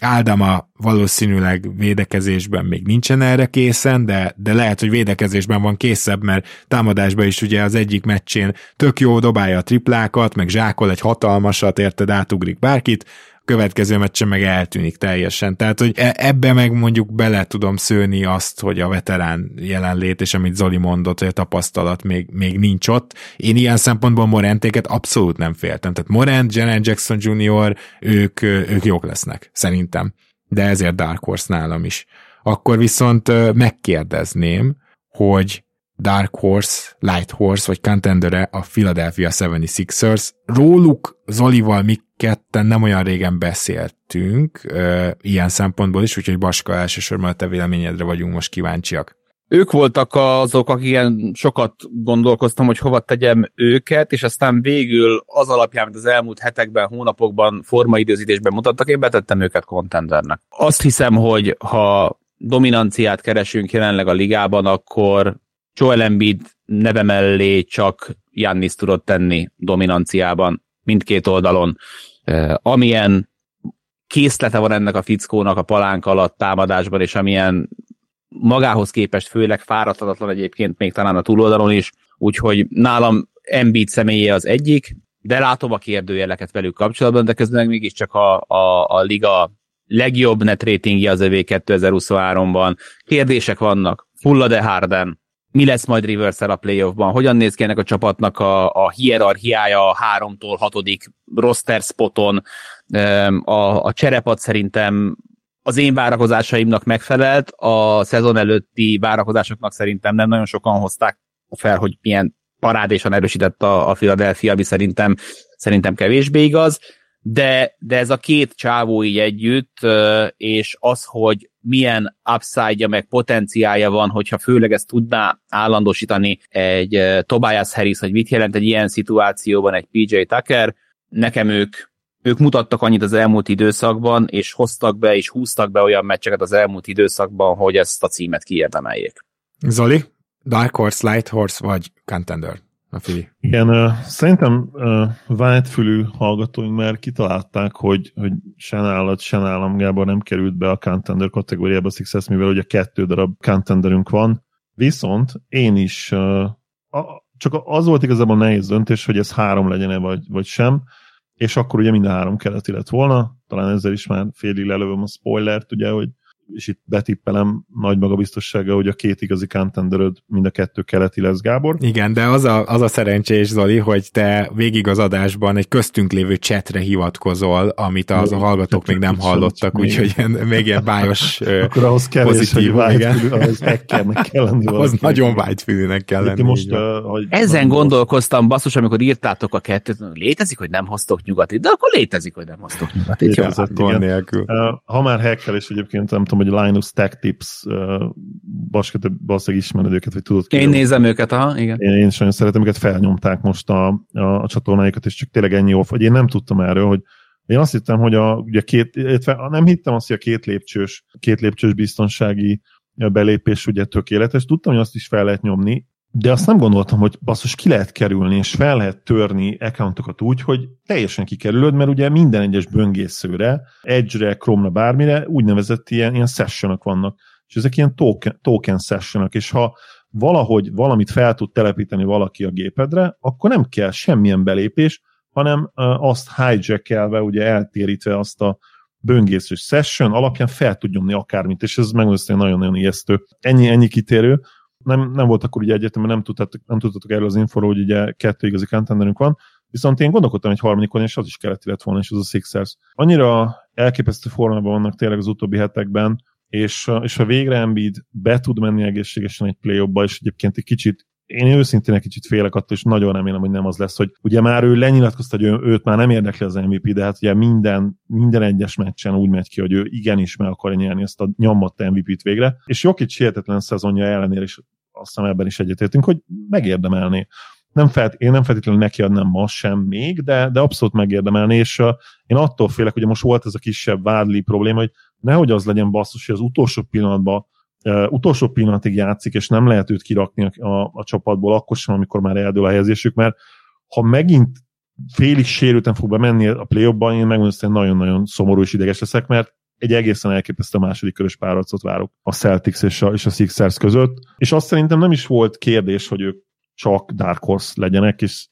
Áldama valószínűleg védekezésben még nincsen erre készen, de, de lehet, hogy védekezésben van készebb, mert támadásban is ugye az egyik meccsén tök jó dobálja a triplákat, meg zsákol egy hatalmasat, érted, átugrik bárkit, következő meccsen meg eltűnik teljesen. Tehát, hogy e, ebbe meg mondjuk bele tudom szőni azt, hogy a veterán jelenlét, és amit Zoli mondott, hogy a tapasztalat még, még nincs ott. Én ilyen szempontból Morentéket abszolút nem féltem. Tehát Morant, Jalen Jackson Jr., ők, ők jók lesznek, szerintem. De ezért Dark Horse nálam is. Akkor viszont megkérdezném, hogy Dark Horse, Light Horse vagy contendere a Philadelphia 76ers. Róluk Zolival mi ketten nem olyan régen beszéltünk uh, ilyen szempontból is, úgyhogy Baska elsősorban a te véleményedre vagyunk most kíváncsiak. Ők voltak azok, akik sokat gondolkoztam, hogy hova tegyem őket, és aztán végül az alapján, amit az elmúlt hetekben, hónapokban, formaidőzítésben mutattak, én betettem őket contendernek. Azt hiszem, hogy ha dominanciát keresünk jelenleg a ligában, akkor Joel Embiid neve mellé csak Jannis tudott tenni dominanciában mindkét oldalon. Amilyen készlete van ennek a fickónak a palánk alatt támadásban, és amilyen magához képest főleg fáradhatatlan egyébként még talán a túloldalon is, úgyhogy nálam Embiid személye az egyik, de látom a kérdőjeleket velük kapcsolatban, de közben mégiscsak a, a, a liga legjobb net ratingje az övé 2023-ban. Kérdések vannak. Fulla de Harden, mi lesz majd rivers a playoffban, hogyan néz ki ennek a csapatnak a, a hierarchiája a háromtól hatodik roster spoton, a, a cserepad szerintem az én várakozásaimnak megfelelt, a szezon előtti várakozásoknak szerintem nem nagyon sokan hozták fel, hogy milyen parádésan erősített a, a Philadelphia, ami szerintem, szerintem kevésbé igaz. De, de ez a két csávó így együtt, és az, hogy milyen upside-ja meg potenciálja van, hogyha főleg ezt tudná állandósítani egy Tobias Harris, hogy mit jelent egy ilyen szituációban egy PJ Tucker, nekem ők, ők mutattak annyit az elmúlt időszakban, és hoztak be, és húztak be olyan meccseket az elmúlt időszakban, hogy ezt a címet kiérdemeljék. Zoli, Dark Horse, Light Horse vagy Contender? A Fili. Igen, uh, szerintem uh, vágyfülű hallgatóink már kitalálták, hogy, hogy se nálad, se nálam Gábor nem került be a contender kategóriába Success, mivel ugye kettő darab contenderünk van. Viszont én is uh, a, csak az volt igazából nehéz döntés, hogy ez három legyen-e vagy, vagy sem, és akkor ugye mind a három keleti lett volna, talán ezzel is már félig lelövöm a spoilert, ugye, hogy és itt betippelem nagy magabiztossága, hogy a két igazi contenderöd mind a kettő keleti lesz, Gábor. Igen, de az a, az a szerencsés, Zoli, hogy te végig az adásban egy köztünk lévő csetre hivatkozol, amit az a hallgatók még nem hallottak, úgyhogy még ilyen bájos Akkor ahhoz kevés, pozitív, hogy igen. ahhoz hackernek kell lenni. Ahhoz nagyon vágyfülűnek kell lenni. Most, hogy Ezen gondolkoztam, basszus, amikor írtátok a kettőt, létezik, hogy nem hoztok nyugatit, de akkor létezik, hogy nem hoztok nyugatit. Jó, igen. Ha már hackelés egyébként, nem tudom, hogy Linus Tech Tips, uh, Baska, te valószínűleg ismered őket, vagy tudod ki. Én nézem őket, aha, igen. Én, én is nagyon szeretem őket, felnyomták most a, a, a csatornáikat, és csak tényleg ennyi off, hogy én nem tudtam erről, hogy én azt hittem, hogy a, ugye két, illetve nem hittem azt, hogy a két lépcsős, két lépcsős biztonsági belépés ugye tökéletes. Tudtam, hogy azt is fel lehet nyomni, de azt nem gondoltam, hogy basszus ki lehet kerülni, és fel lehet törni accountokat úgy, hogy teljesen kikerülöd, mert ugye minden egyes böngészőre, Edge-re, Chrome-ra, bármire úgynevezett ilyen, ilyen sessionok vannak, és ezek ilyen token, token sessionok, és ha valahogy valamit fel tud telepíteni valaki a gépedre, akkor nem kell semmilyen belépés, hanem azt hijackelve, ugye eltérítve azt a böngészős session alapján fel tud nyomni akármit, és ez megmondom, nagyon-nagyon ijesztő. Ennyi, ennyi kitérő. Nem, nem volt akkor ugye egyetemben, nem tudtatok, nem tudtatok erről az infóról, hogy ugye kettő igazi contenderünk van, viszont én gondolkodtam egy harmadikon, és az is keleti lett volna, és az a Sixers. Annyira elképesztő formában vannak tényleg az utóbbi hetekben, és, és ha végre Embiid be tud menni egészségesen egy play és egyébként egy kicsit én őszintén egy kicsit félek attól, és nagyon remélem, hogy nem az lesz, hogy ugye már ő lenyilatkozta, hogy ő, őt már nem érdekli az MVP, de hát ugye minden, minden egyes meccsen úgy megy ki, hogy ő igenis meg akarja nyerni ezt a nyomott MVP-t végre, és Jokic hihetetlen szezonja ellenére is azt hiszem ebben is egyetértünk, hogy megérdemelné. Nem felt, én nem feltétlenül neki adnám ma sem még, de, de abszolút megérdemelné, és uh, én attól félek, hogy most volt ez a kisebb vádli probléma, hogy nehogy az legyen basszus, hogy az utolsó pillanatban utolsó pillanatig játszik, és nem lehet őt kirakni a, a, a csapatból, akkor sem, amikor már eldől a helyezésük, mert ha megint félig sérülten fog bemenni a play ban én megmondom, hogy nagyon-nagyon szomorú és ideges leszek, mert egy egészen elképesztő második körös párharcot várok a Celtics és a, és a Sixers között, és azt szerintem nem is volt kérdés, hogy ők csak Dark Horse legyenek, és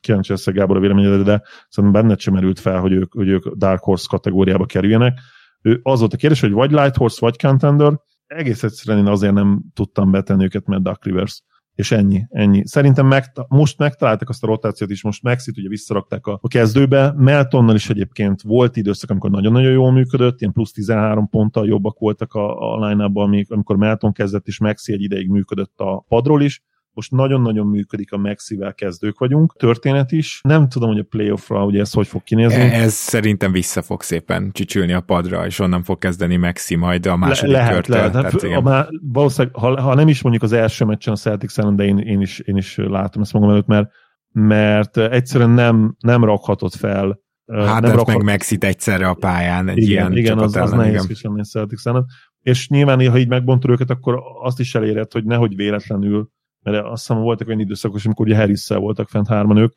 kíváncsi leszek Gábor a véleményedre, de szerintem benned sem merült fel, hogy ők, hogy ők Dark Horse kategóriába kerüljenek. Ő, az volt a kérdés, hogy vagy Light Horse, vagy Contender, egész egyszerűen én azért nem tudtam betenni őket, mert Duck Rivers. És ennyi, ennyi. Szerintem meg, most megtaláltak azt a rotációt is, most Maxit ugye visszarakták a, a kezdőbe, Meltonnal is egyébként volt időszak, amikor nagyon-nagyon jól működött, ilyen plusz 13 ponttal jobbak voltak a, a line amikor Melton kezdett, és Maxi egy ideig működött a padról is, most nagyon-nagyon működik a Maxivel kezdők vagyunk. Történet is. Nem tudom, hogy a playoffra ugye ez hogy fog kinézni. Ez szerintem vissza fog szépen csücsülni a padra, és onnan fog kezdeni Maxi majd a második Le- lehet, körtől. Lehet. Tehát, a, már, valószínűleg, ha, ha, nem is mondjuk az első meccsen a Celtics ellen, de én, én, is, én is látom ezt magam előtt, mert, mert egyszerűen nem, nem rakhatod fel Hát nem rakhat... meg Maxit egyszerre a pályán egy igen, ilyen igen, csapat az, ellen, az nehéz igen. a Celtics ellen. És nyilván, ha így megbontod őket, akkor azt is eléred, hogy nehogy véletlenül mert azt hiszem voltak olyan időszakos, amikor ugye harris voltak fent hárman ők,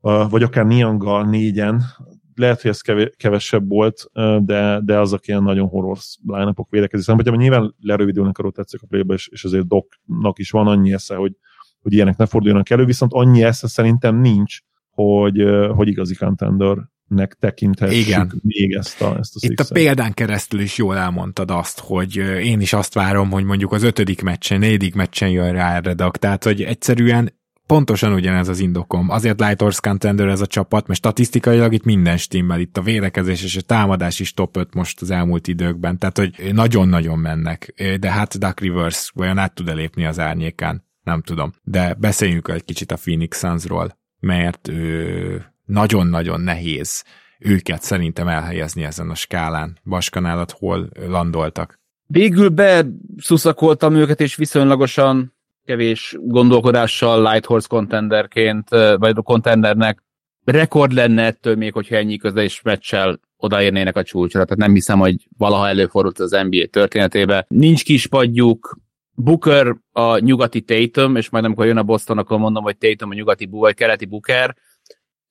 vagy akár Nianggal négyen, lehet, hogy ez kevesebb volt, de, de azok ilyen nagyon horror line védekezés szempontjából. Nyilván lerövidülnek a rotációk a playba, és, és azért Doknak is van annyi esze, hogy, hogy ilyenek ne forduljanak elő, viszont annyi esze szerintem nincs, hogy, hogy igazi contender nek tekinthessük Igen. még ezt a, ezt a Itt a példán keresztül is jól elmondtad azt, hogy én is azt várom, hogy mondjuk az ötödik meccsen, negyedik meccsen jön rá erre Dak, tehát hogy egyszerűen pontosan ugyanez az indokom. Azért Light Horse Contender ez a csapat, mert statisztikailag itt minden stimmel, itt a védekezés és a támadás is top 5 most az elmúlt időkben, tehát hogy nagyon-nagyon mennek, de hát Duck Rivers vajon át tud elépni az árnyékán? Nem tudom. De beszéljünk egy kicsit a Phoenix Sunsról, mert ő nagyon-nagyon nehéz őket szerintem elhelyezni ezen a skálán. Baskanálat hol landoltak? Végül beszuszakoltam őket, és viszonylagosan kevés gondolkodással Light Horse contenderként, vagy a contendernek rekord lenne ettől még, hogyha ennyi közös meccsel odaérnének a csúcsra, tehát nem hiszem, hogy valaha előfordult az NBA történetébe. Nincs kispadjuk, Booker a nyugati Tatum, és majd amikor jön a Boston, akkor mondom, hogy Tatum a nyugati, vagy keleti Booker,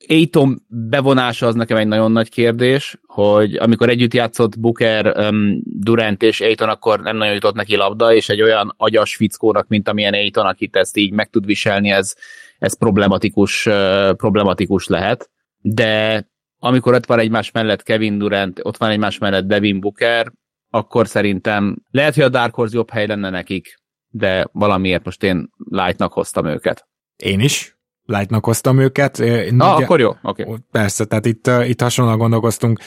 Aiton bevonása az nekem egy nagyon nagy kérdés, hogy amikor együtt játszott Booker, um, Durant és Aiton, akkor nem nagyon jutott neki labda, és egy olyan agyas fickónak, mint amilyen Aiton, akit ezt így meg tud viselni, ez, ez problematikus, uh, problematikus lehet. De amikor ott van egymás mellett Kevin Durant, ott van egymás mellett Devin Booker, akkor szerintem lehet, hogy a Dark Horse jobb hely lenne nekik, de valamiért most én Lightnak hoztam őket. Én is, lightnak hoztam őket. Na, ah, akkor jó, oké. Okay. Persze, tehát itt, itt hasonlóan gondolkoztunk.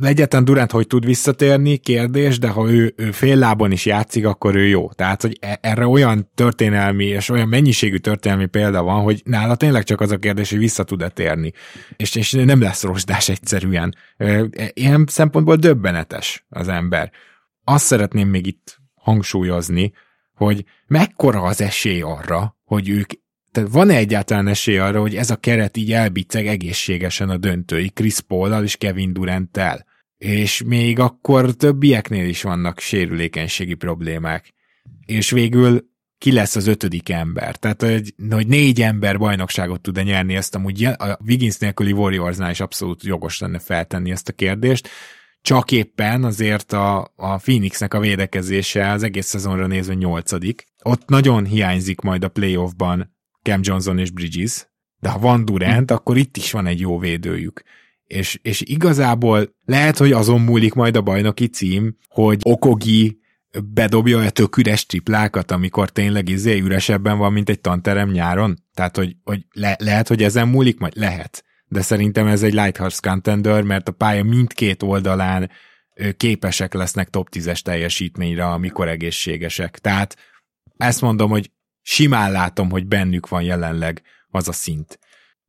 Egyetlen Durant hogy tud visszatérni, kérdés, de ha ő, ő fél lábon is játszik, akkor ő jó. Tehát, hogy e, erre olyan történelmi és olyan mennyiségű történelmi példa van, hogy nála tényleg csak az a kérdés, hogy vissza tud-e térni. És, és nem lesz rozsdás egyszerűen. Ilyen szempontból döbbenetes az ember. Azt szeretném még itt hangsúlyozni, hogy mekkora az esély arra, hogy ők tehát van-e egyáltalán esély arra, hogy ez a keret így elbiceg egészségesen a döntői Chris paul és Kevin Durant-tel? És még akkor többieknél is vannak sérülékenységi problémák. És végül ki lesz az ötödik ember. Tehát, hogy, hogy négy ember bajnokságot tud-e nyerni ezt amúgy a Wiggins nélküli Warriorsnál is abszolút jogos lenne feltenni ezt a kérdést. Csak éppen azért a, a Phoenixnek a védekezése az egész szezonra nézve nyolcadik, ott nagyon hiányzik majd a playoffban Cam Johnson és Bridges, de ha van Durant, akkor itt is van egy jó védőjük. És, és igazából lehet, hogy azon múlik majd a bajnoki cím, hogy Okogi bedobja a tök üres triplákat, amikor tényleg izé üresebben van, mint egy tanterem nyáron? Tehát, hogy, hogy le, lehet, hogy ezen múlik? Majd lehet. De szerintem ez egy Lighthorse contender, mert a pálya mindkét oldalán képesek lesznek top 10-es teljesítményre, amikor egészségesek. Tehát ezt mondom, hogy simán látom, hogy bennük van jelenleg az a szint.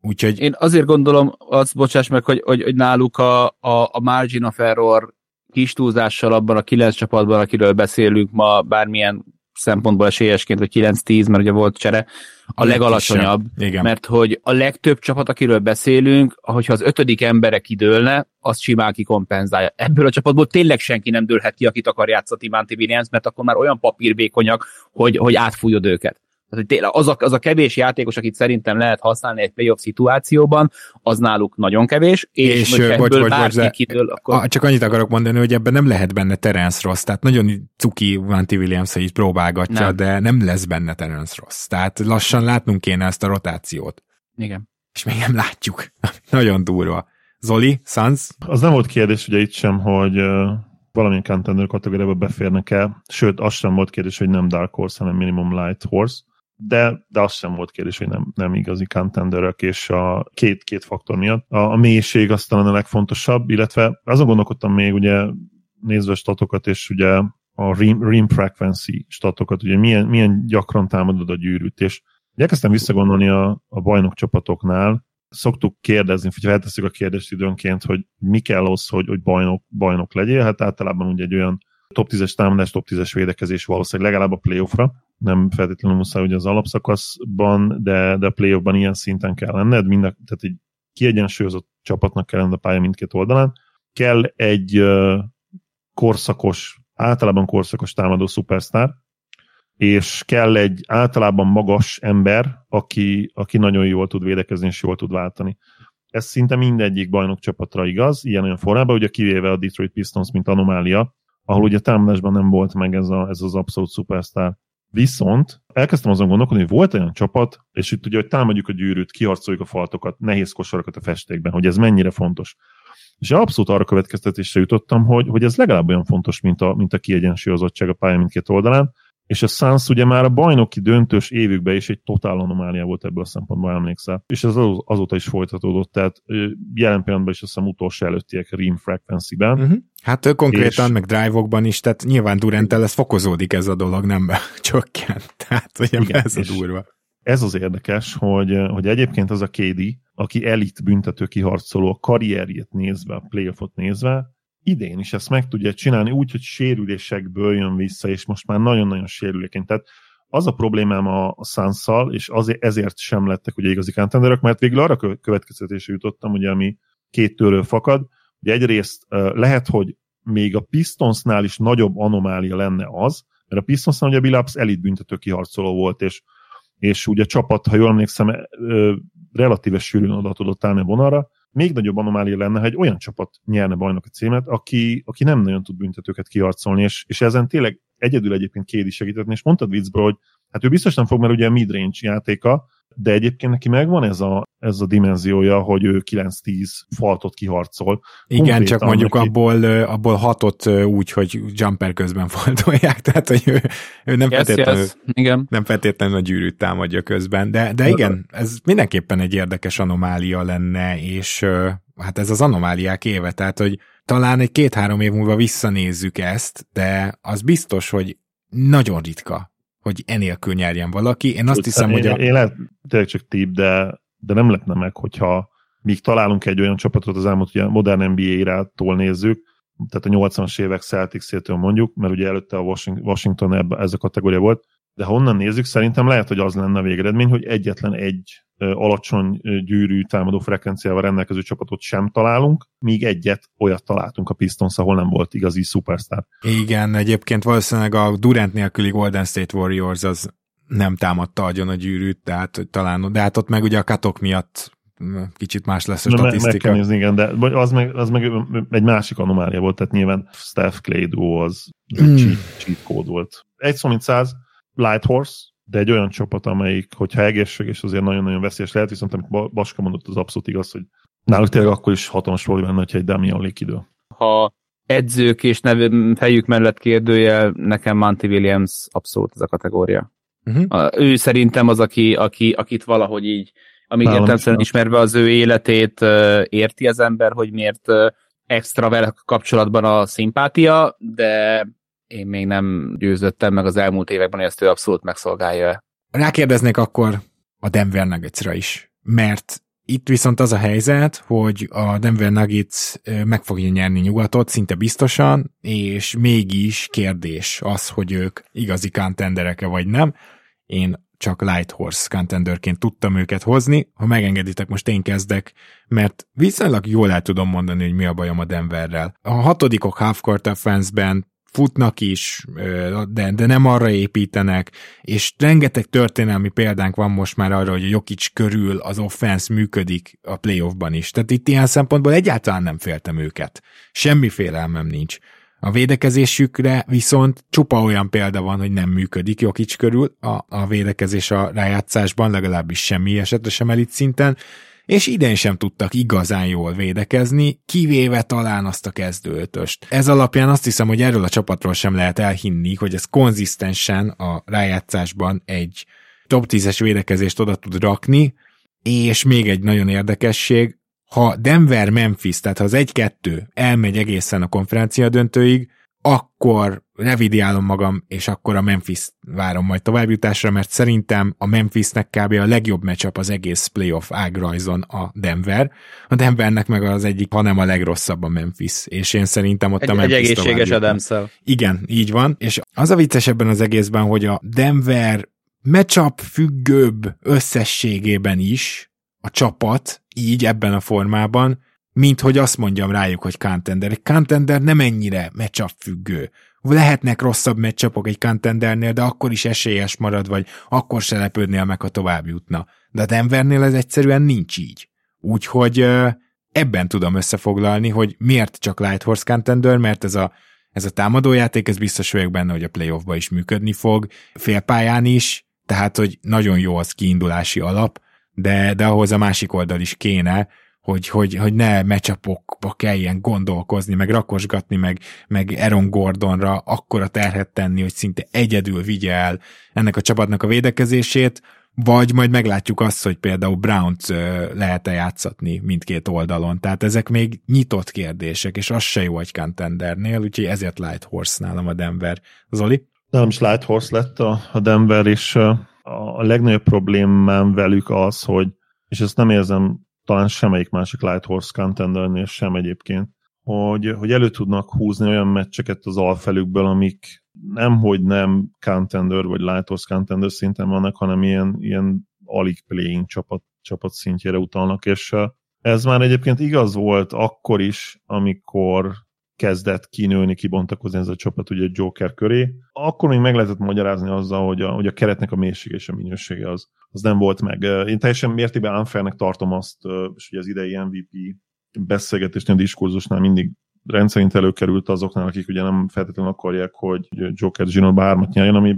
Úgyhogy... Én azért gondolom, az bocsáss meg, hogy, hogy, hogy náluk a, a, a margin of error kis túlzással abban a kilenc csapatban, akiről beszélünk ma, bármilyen szempontból esélyesként, vagy 9-10, mert ugye volt csere, a legalacsonyabb, Igen. mert hogy a legtöbb csapat, akiről beszélünk, hogyha az ötödik embere kidőlne, az simán kikompenzálja. Ebből a csapatból tényleg senki nem dőlhet ki, akit akar játszani Monty Williams, mert akkor már olyan papírvékonyak, hogy, hogy átfújod őket. Tehát, hogy tényleg az a, az a kevés játékos, akit szerintem lehet használni egy playoff szituációban, az náluk nagyon kevés, és, és bocs, bocs, bocs, kitől, akkor... Csak annyit akarok mondani, hogy ebben nem lehet benne Terence Ross, tehát nagyon cuki Vanti Williams, így próbálgatja, nem. de nem lesz benne Terence Ross. Tehát lassan látnunk kéne ezt a rotációt. Igen. És még nem látjuk. nagyon durva. Zoli, Sanz? Az nem volt kérdés ugye itt sem, hogy valamilyen contender kategóriába beférnek el, sőt, az sem volt kérdés, hogy nem Dark Horse, hanem Minimum Light Horse de, de az sem volt kérdés, hogy nem, nem igazi contenderök, és a két, két faktor miatt. A, a mélység aztán a legfontosabb, illetve azon gondolkodtam még, ugye nézve statokat, és ugye a rim, rim frequency statokat, ugye milyen, milyen gyakran támadod a gyűrűt, és elkezdtem visszagondolni a, a bajnok csapatoknál, szoktuk kérdezni, hogy feltesszük a kérdést időnként, hogy mi kell ahhoz, hogy, hogy bajnok, bajnok legyél, hát általában ugye egy olyan top 10-es támadás, top 10-es védekezés valószínűleg legalább a playoffra, nem feltétlenül muszáj ugye az alapszakaszban, de, de a playoffban ilyen szinten kell lenned, minden, tehát egy kiegyensúlyozott csapatnak kell lenni a pálya mindkét oldalán. Kell egy korszakos, általában korszakos támadó szupersztár, és kell egy általában magas ember, aki, aki nagyon jól tud védekezni és jól tud váltani. Ez szinte mindegyik bajnok csapatra igaz, ilyen olyan formában, ugye kivéve a Detroit Pistons, mint anomália, ahol ugye támadásban nem volt meg ez, a, ez az abszolút szupersztár. Viszont elkezdtem azon gondolkodni, hogy volt olyan csapat, és itt ugye, hogy támadjuk a gyűrűt, kiharcoljuk a faltokat, nehéz kosarakat a festékben, hogy ez mennyire fontos. És abszolút arra következtetésre jutottam, hogy, hogy ez legalább olyan fontos, mint a, mint a kiegyensúlyozottság a pálya mindkét oldalán, és a Suns ugye már a bajnoki döntős évükben is egy totál anomália volt ebből a szempontból, emlékszel. És ez azóta is folytatódott, tehát jelen pillanatban is azt hiszem utolsó előttiek Rim Frequency-ben. Uh-huh. Hát konkrétan, és... meg drive-okban is, tehát nyilván durant ez fokozódik ez a dolog, nem be csökken. Tehát ugye Igen, ez a durva. Ez az érdekes, hogy, hogy egyébként az a KD, aki elit büntető kiharcoló a karrierjét nézve, a playoffot nézve, idén is ezt meg tudja csinálni úgy, hogy sérülésekből jön vissza, és most már nagyon-nagyon sérülékeny. Tehát az a problémám a, a Sanszal, és azért, ezért sem lettek ugye igazi contenderök, mert végül arra következtetésre jutottam, ugye, ami két tőről fakad, hogy egyrészt lehet, hogy még a Pistonsnál is nagyobb anomália lenne az, mert a Pistonsnál ugye Billups elit büntető kiharcoló volt, és, és ugye a csapat, ha jól emlékszem, relatíve sűrűn oda tudott állni a vonalra, még nagyobb anomália lenne, ha egy olyan csapat nyerne bajnoki címet, aki, aki nem nagyon tud büntetőket kiharcolni, és, és ezen tényleg egyedül egyébként Kédi segítetni, és mondtad viccből, hogy hát ő biztos nem fog, mert ugye a midrange játéka, de egyébként neki megvan ez a, ez a dimenziója, hogy ő 9-10 faltot kiharcol. Igen, Konkrétan csak mondjuk neki... abból, abból hatott úgy, hogy jumper közben faltolják, tehát hogy ő, ő nem, yes, feltétlenül, yes. Igen. nem feltétlenül a gyűrűt támadja közben, de, de igen, ez mindenképpen egy érdekes anomália lenne, és hát ez az anomáliák éve, tehát hogy talán egy két-három év múlva visszanézzük ezt, de az biztos, hogy nagyon ritka, hogy enélkül nyerjen valaki. Én azt Úgy, hiszem, én, hogy a... Én lehet tényleg csak tip, de, de nem lehetne meg, hogyha míg találunk egy olyan csapatot az elmúlt ugye modern NBA irától nézzük, tehát a 80-as évek Celtics-től mondjuk, mert ugye előtte a Washington ebbe, ez a kategória volt, de ha onnan nézzük, szerintem lehet, hogy az lenne a végeredmény, hogy egyetlen egy alacsony gyűrű támadó frekvenciával rendelkező csapatot sem találunk, míg egyet olyat találtunk a Pistons, ahol nem volt igazi superstar. Igen, egyébként valószínűleg a Durant nélküli Golden State Warriors az nem támadta agyon a gyűrűt, tehát hogy talán, de hát ott meg ugye a katok miatt kicsit más lesz a statisztika. Meg, meg nézni, igen, de az meg, az meg egy másik anomália volt, tehát nyilván Steph Clay duo az hmm. cheat, cheat volt. Egy szó mint száz, Light Horse, de egy olyan csapat, amelyik, hogyha egészséges, azért nagyon-nagyon veszélyes lehet, viszont amit Baska mondott, az abszolút igaz, hogy náluk tényleg akkor is hatalmas probléma lenne, hogyha egy Damian Leak idő. Ha edzők és nev, fejük mellett kérdőjel, nekem Monty Williams abszolút ez a kategória. Uh-huh. A, ő szerintem az, aki, aki, akit valahogy így, amíg értelmszerűen ismerve az ő életét, érti az ember, hogy miért extra vele kapcsolatban a szimpátia, de én még nem győzöttem meg az elmúlt években, hogy ezt ő abszolút megszolgálja. Rákérdeznék akkor a Denver Nuggetsra is, mert itt viszont az a helyzet, hogy a Denver Nuggets meg fogja nyerni nyugatot szinte biztosan, és mégis kérdés az, hogy ők igazi contenderek vagy nem. Én csak Light Horse contenderként tudtam őket hozni. Ha megengeditek, most én kezdek, mert viszonylag jól el tudom mondani, hogy mi a bajom a Denverrel. A hatodikok half-court offense-ben futnak is, de, de nem arra építenek, és rengeteg történelmi példánk van most már arra, hogy a Jokic körül az offense működik a playoffban is. Tehát itt ilyen szempontból egyáltalán nem féltem őket. Semmi félelmem nincs. A védekezésükre viszont csupa olyan példa van, hogy nem működik Jokic körül a, a védekezés a rájátszásban, legalábbis semmi esetre sem elit szinten, és idén sem tudtak igazán jól védekezni, kivéve talán azt a kezdőötöst. Ez alapján azt hiszem, hogy erről a csapatról sem lehet elhinni, hogy ez konzisztensen a rájátszásban egy top 10-es védekezést oda tud rakni, és még egy nagyon érdekesség, ha Denver-Memphis, tehát ha az 1-2 elmegy egészen a konferencia döntőig, akkor revidiálom magam, és akkor a Memphis várom majd továbbjutásra, mert szerintem a Memphisnek kb. a legjobb matchup az egész playoff ágrajzon a Denver. A Denvernek meg az egyik, hanem a legrosszabb a Memphis, és én szerintem ott egy, a Memphis Egy egészséges adams Igen, így van, és az a vicces ebben az egészben, hogy a Denver matchup függőbb összességében is a csapat, így ebben a formában, mint hogy azt mondjam rájuk, hogy contender. Egy contender nem ennyire matchup függő. Lehetnek rosszabb matchupok egy contendernél, de akkor is esélyes marad, vagy akkor se lepődnél meg, ha tovább jutna. De a Denvernél ez egyszerűen nincs így. Úgyhogy ebben tudom összefoglalni, hogy miért csak Light Horse Contender, mert ez a, ez a támadójáték, ez biztos vagyok benne, hogy a playoffba is működni fog, félpályán is, tehát, hogy nagyon jó az kiindulási alap, de, de ahhoz a másik oldal is kéne, hogy, hogy, hogy ne mecsapokba kelljen gondolkozni, meg rakosgatni, meg, meg Aaron Gordonra akkora terhet tenni, hogy szinte egyedül vigye el ennek a csapatnak a védekezését, vagy majd meglátjuk azt, hogy például Brown-t lehet-e játszatni mindkét oldalon. Tehát ezek még nyitott kérdések, és az se jó egy contendernél, úgyhogy ezért Light Horse nálam a Denver. Zoli? Nem is Light Horse lett a, a Denver, és a legnagyobb problémám velük az, hogy, és ezt nem érzem talán semmelyik másik Light Horse contendernél sem egyébként, hogy, hogy elő tudnak húzni olyan meccseket az alfelükből, amik nem, hogy nem contender vagy Light Horse contender szinten vannak, hanem ilyen, ilyen alig playing csapat, csapat szintjére utalnak, és ez már egyébként igaz volt akkor is, amikor kezdett kinőni, kibontakozni ez a csapat ugye Joker köré. Akkor még meg lehetett magyarázni azzal, hogy a, hogy a keretnek a mélysége és a minősége az, az nem volt meg. Én teljesen mértékben unfairnek tartom azt, és ugye az idei MVP beszélgetésnél, a diskurzusnál mindig rendszerint előkerült azoknál, akik ugye nem feltétlenül akarják, hogy Joker Gino bármat nyerjen, ami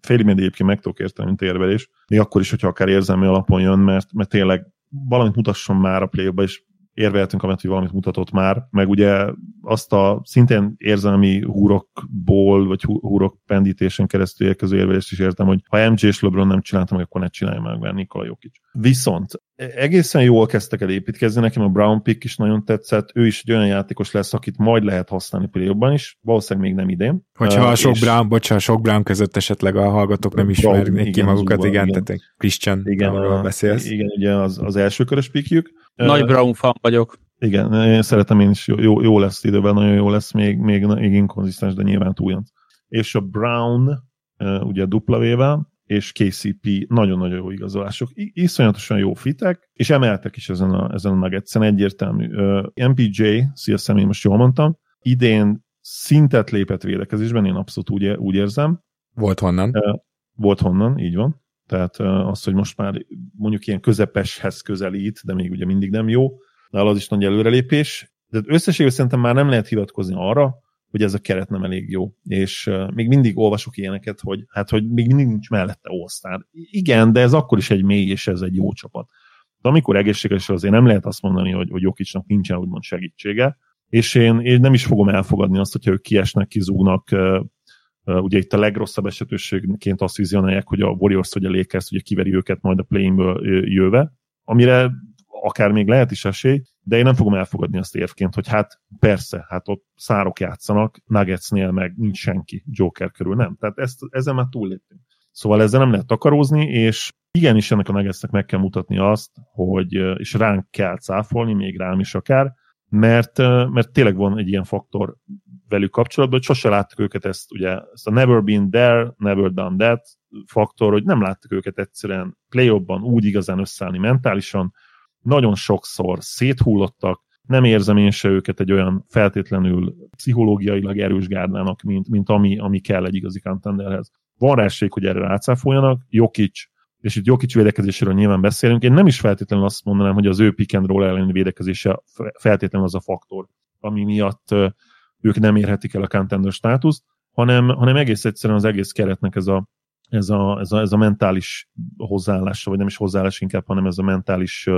félig egyébként meg tudok érteni, mint érvelés, még akkor is, hogyha akár érzelmi alapon jön, mert, mert tényleg valamit mutasson már a play és érveltünk, amit hogy valamit mutatott már, meg ugye azt a szintén érzelmi húrokból, vagy húrok pendítésen keresztül érkező érvelést is értem, hogy ha MJ és LeBron nem csináltam, akkor ne csinálja meg, mert Nikola Jokic. Viszont egészen jól kezdtek el építkezni, nekem a Brown pick is nagyon tetszett, ő is egy olyan játékos lesz, akit majd lehet használni play is, valószínűleg még nem idén. Hogyha uh, a sok és... Brown, bocsánat, sok Brown között esetleg a hallgatók nem ismernék ki magukat, igen, igen, tehát Christian, igen, a, beszélsz. Igen, ugye az, az első körös pickjük. Nagy uh, Brown fan vagyok. Igen, én szeretem én is, jó, jó, lesz időben, nagyon jó lesz, még, még, még inkonzisztens, de nyilván túljon. És a Brown, ugye dupla vével, és KCP nagyon-nagyon jó igazolások. Iszonyatosan jó fitek, és emeltek is ezen a, ezen a nuggets egyértelmű. MPJ, szia személy, most jól mondtam, idén szintet lépett védekezésben, én abszolút úgy, úgy érzem. Volt honnan. Volt honnan, így van. Tehát az, hogy most már mondjuk ilyen közepeshez közelít, de még ugye mindig nem jó, de az is nagy előrelépés. De összességében szerintem már nem lehet hivatkozni arra, hogy ez a keret nem elég jó. És még mindig olvasok ilyeneket, hogy hát, hogy még mindig nincs mellette all Igen, de ez akkor is egy mély, és ez egy jó csapat. De amikor egészséges, azért nem lehet azt mondani, hogy, hogy Jokicsnak nincsen úgymond segítsége, és én, én nem is fogom elfogadni azt, hogyha ők kiesnek, kizúgnak, ugye itt a legrosszabb esetőségként azt vizionálják, hogy a Warriors vagy a Lakers ugye kiveri őket majd a play-inből jöve, amire akár még lehet is esély, de én nem fogom elfogadni azt érvként, hogy hát persze, hát ott szárok játszanak, Nuggetsnél meg nincs senki Joker körül, nem. Tehát ezt, ezen már túlléptünk. Szóval ezzel nem lehet takarózni, és igenis ennek a Nuggetsnek meg kell mutatni azt, hogy, és ránk kell cáfolni, még rám is akár, mert, mert tényleg van egy ilyen faktor velük kapcsolatban, hogy sose láttuk őket ezt, ugye, ezt a never been there, never done that faktor, hogy nem láttuk őket egyszerűen play úgy igazán összeállni mentálisan, nagyon sokszor széthullottak, nem érzem én se őket egy olyan feltétlenül pszichológiailag erős gárdának, mint, mint ami, ami kell egy igazi contenderhez. Van rá hogy erre rácáfoljanak, Jokic, és itt Jokic védekezéséről nyilván beszélünk, én nem is feltétlenül azt mondanám, hogy az ő pick and roll elleni védekezése feltétlenül az a faktor, ami miatt ők nem érhetik el a contender státuszt, hanem, hanem egész egyszerűen az egész keretnek ez a, ez a, ez a, ez a mentális hozzáállása, vagy nem is hozzáállás inkább, hanem ez a mentális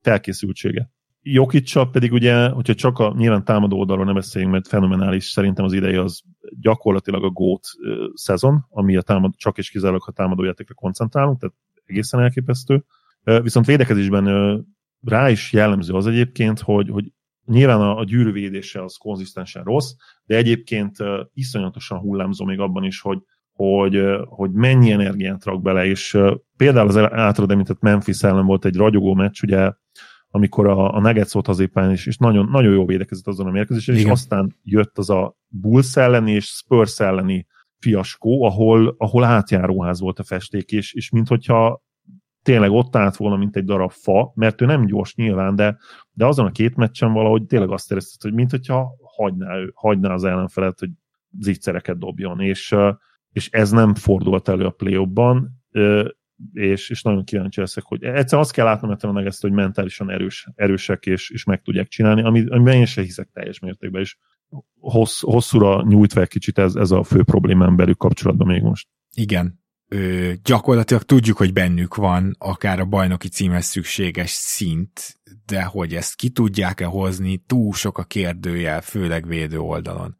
felkészültsége. Jokicsa pedig ugye, hogyha csak a nyilván támadó oldalról nem beszéljünk, mert fenomenális, szerintem az ideje az gyakorlatilag a GOAT szezon, ami a támad, csak és kizárólag a támadójátékra koncentrálunk, tehát egészen elképesztő. Viszont védekezésben rá is jellemző az egyébként, hogy, hogy nyilván a, a gyűrűvédése az konzisztensen rossz, de egyébként iszonyatosan hullámzó még abban is, hogy hogy, hogy mennyi energiát rak bele, és például az általad említett Memphis ellen volt egy ragyogó meccs, ugye, amikor a, a Nuggets volt az éppen, és, és nagyon, nagyon jó védekezett azon a mérkőzésen, és aztán jött az a Bulls elleni és Spurs elleni fiaskó, ahol, ahol átjáróház volt a festék, és, és minthogyha tényleg ott állt volna, mint egy darab fa, mert ő nem gyors nyilván, de, de azon a két meccsen valahogy tényleg azt érezted, hogy minthogyha hagyná, ő, hagyná az ellenfelet, hogy zicsereket dobjon, és, és ez nem fordult elő a play és, és nagyon kíváncsi leszek, hogy egyszer azt kell látnom meg ezt, hogy mentálisan erős, erősek, és, és meg tudják csinálni, ami, amiben én sem hiszek teljes mértékben, és hossz, hosszúra nyújtva egy kicsit ez, ez a fő problémám belük kapcsolatban még most. Igen, ö, gyakorlatilag tudjuk, hogy bennük van akár a bajnoki címhez szükséges szint, de hogy ezt ki tudják-e hozni, túl sok a kérdőjel, főleg védő oldalon.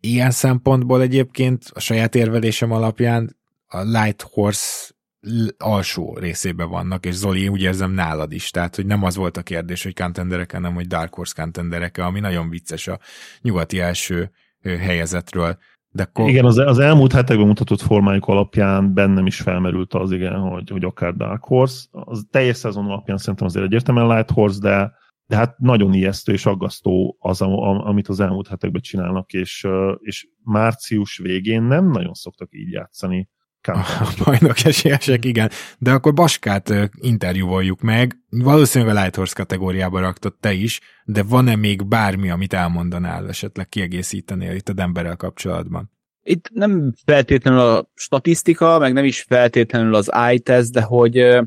Ilyen szempontból egyébként a saját érvelésem alapján a Light Horse alsó részében vannak, és Zoli, úgy érzem nálad is, tehát hogy nem az volt a kérdés, hogy contenderek hanem hogy Dark Horse contenderek ami nagyon vicces a nyugati első helyezetről. De akkor... Igen, az, az elmúlt hetekben mutatott formájuk alapján bennem is felmerült az, igen, hogy, hogy akár Dark Horse. Az teljes szezon alapján szerintem azért egyértelműen Light Horse, de, de hát nagyon ijesztő és aggasztó az, amit az elmúlt hetekben csinálnak, és, és március végén nem nagyon szoktak így játszani a bajnok esélyesek, igen. De akkor Baskát interjúvoljuk meg. Valószínűleg a Lighthorse kategóriába raktad te is, de van-e még bármi, amit elmondanál, esetleg kiegészítenél itt a Denverrel kapcsolatban? Itt nem feltétlenül a statisztika, meg nem is feltétlenül az eye de hogy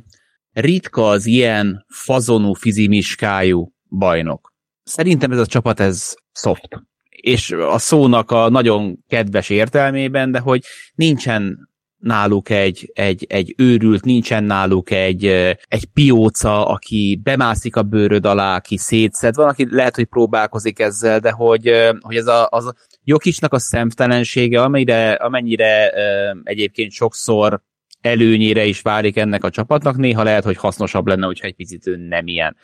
ritka az ilyen fazonú, fizimiskájú bajnok. Szerintem ez a csapat, ez soft. És a szónak a nagyon kedves értelmében, de hogy nincsen náluk egy, egy, egy őrült, nincsen náluk egy, egy pióca, aki bemászik a bőröd alá, aki szétszed. Van, aki lehet, hogy próbálkozik ezzel, de hogy, hogy ez a, az Jokicsnak a szemtelensége, amennyire, amennyire egyébként sokszor előnyére is válik ennek a csapatnak, néha lehet, hogy hasznosabb lenne, hogyha egy picit ő nem ilyen.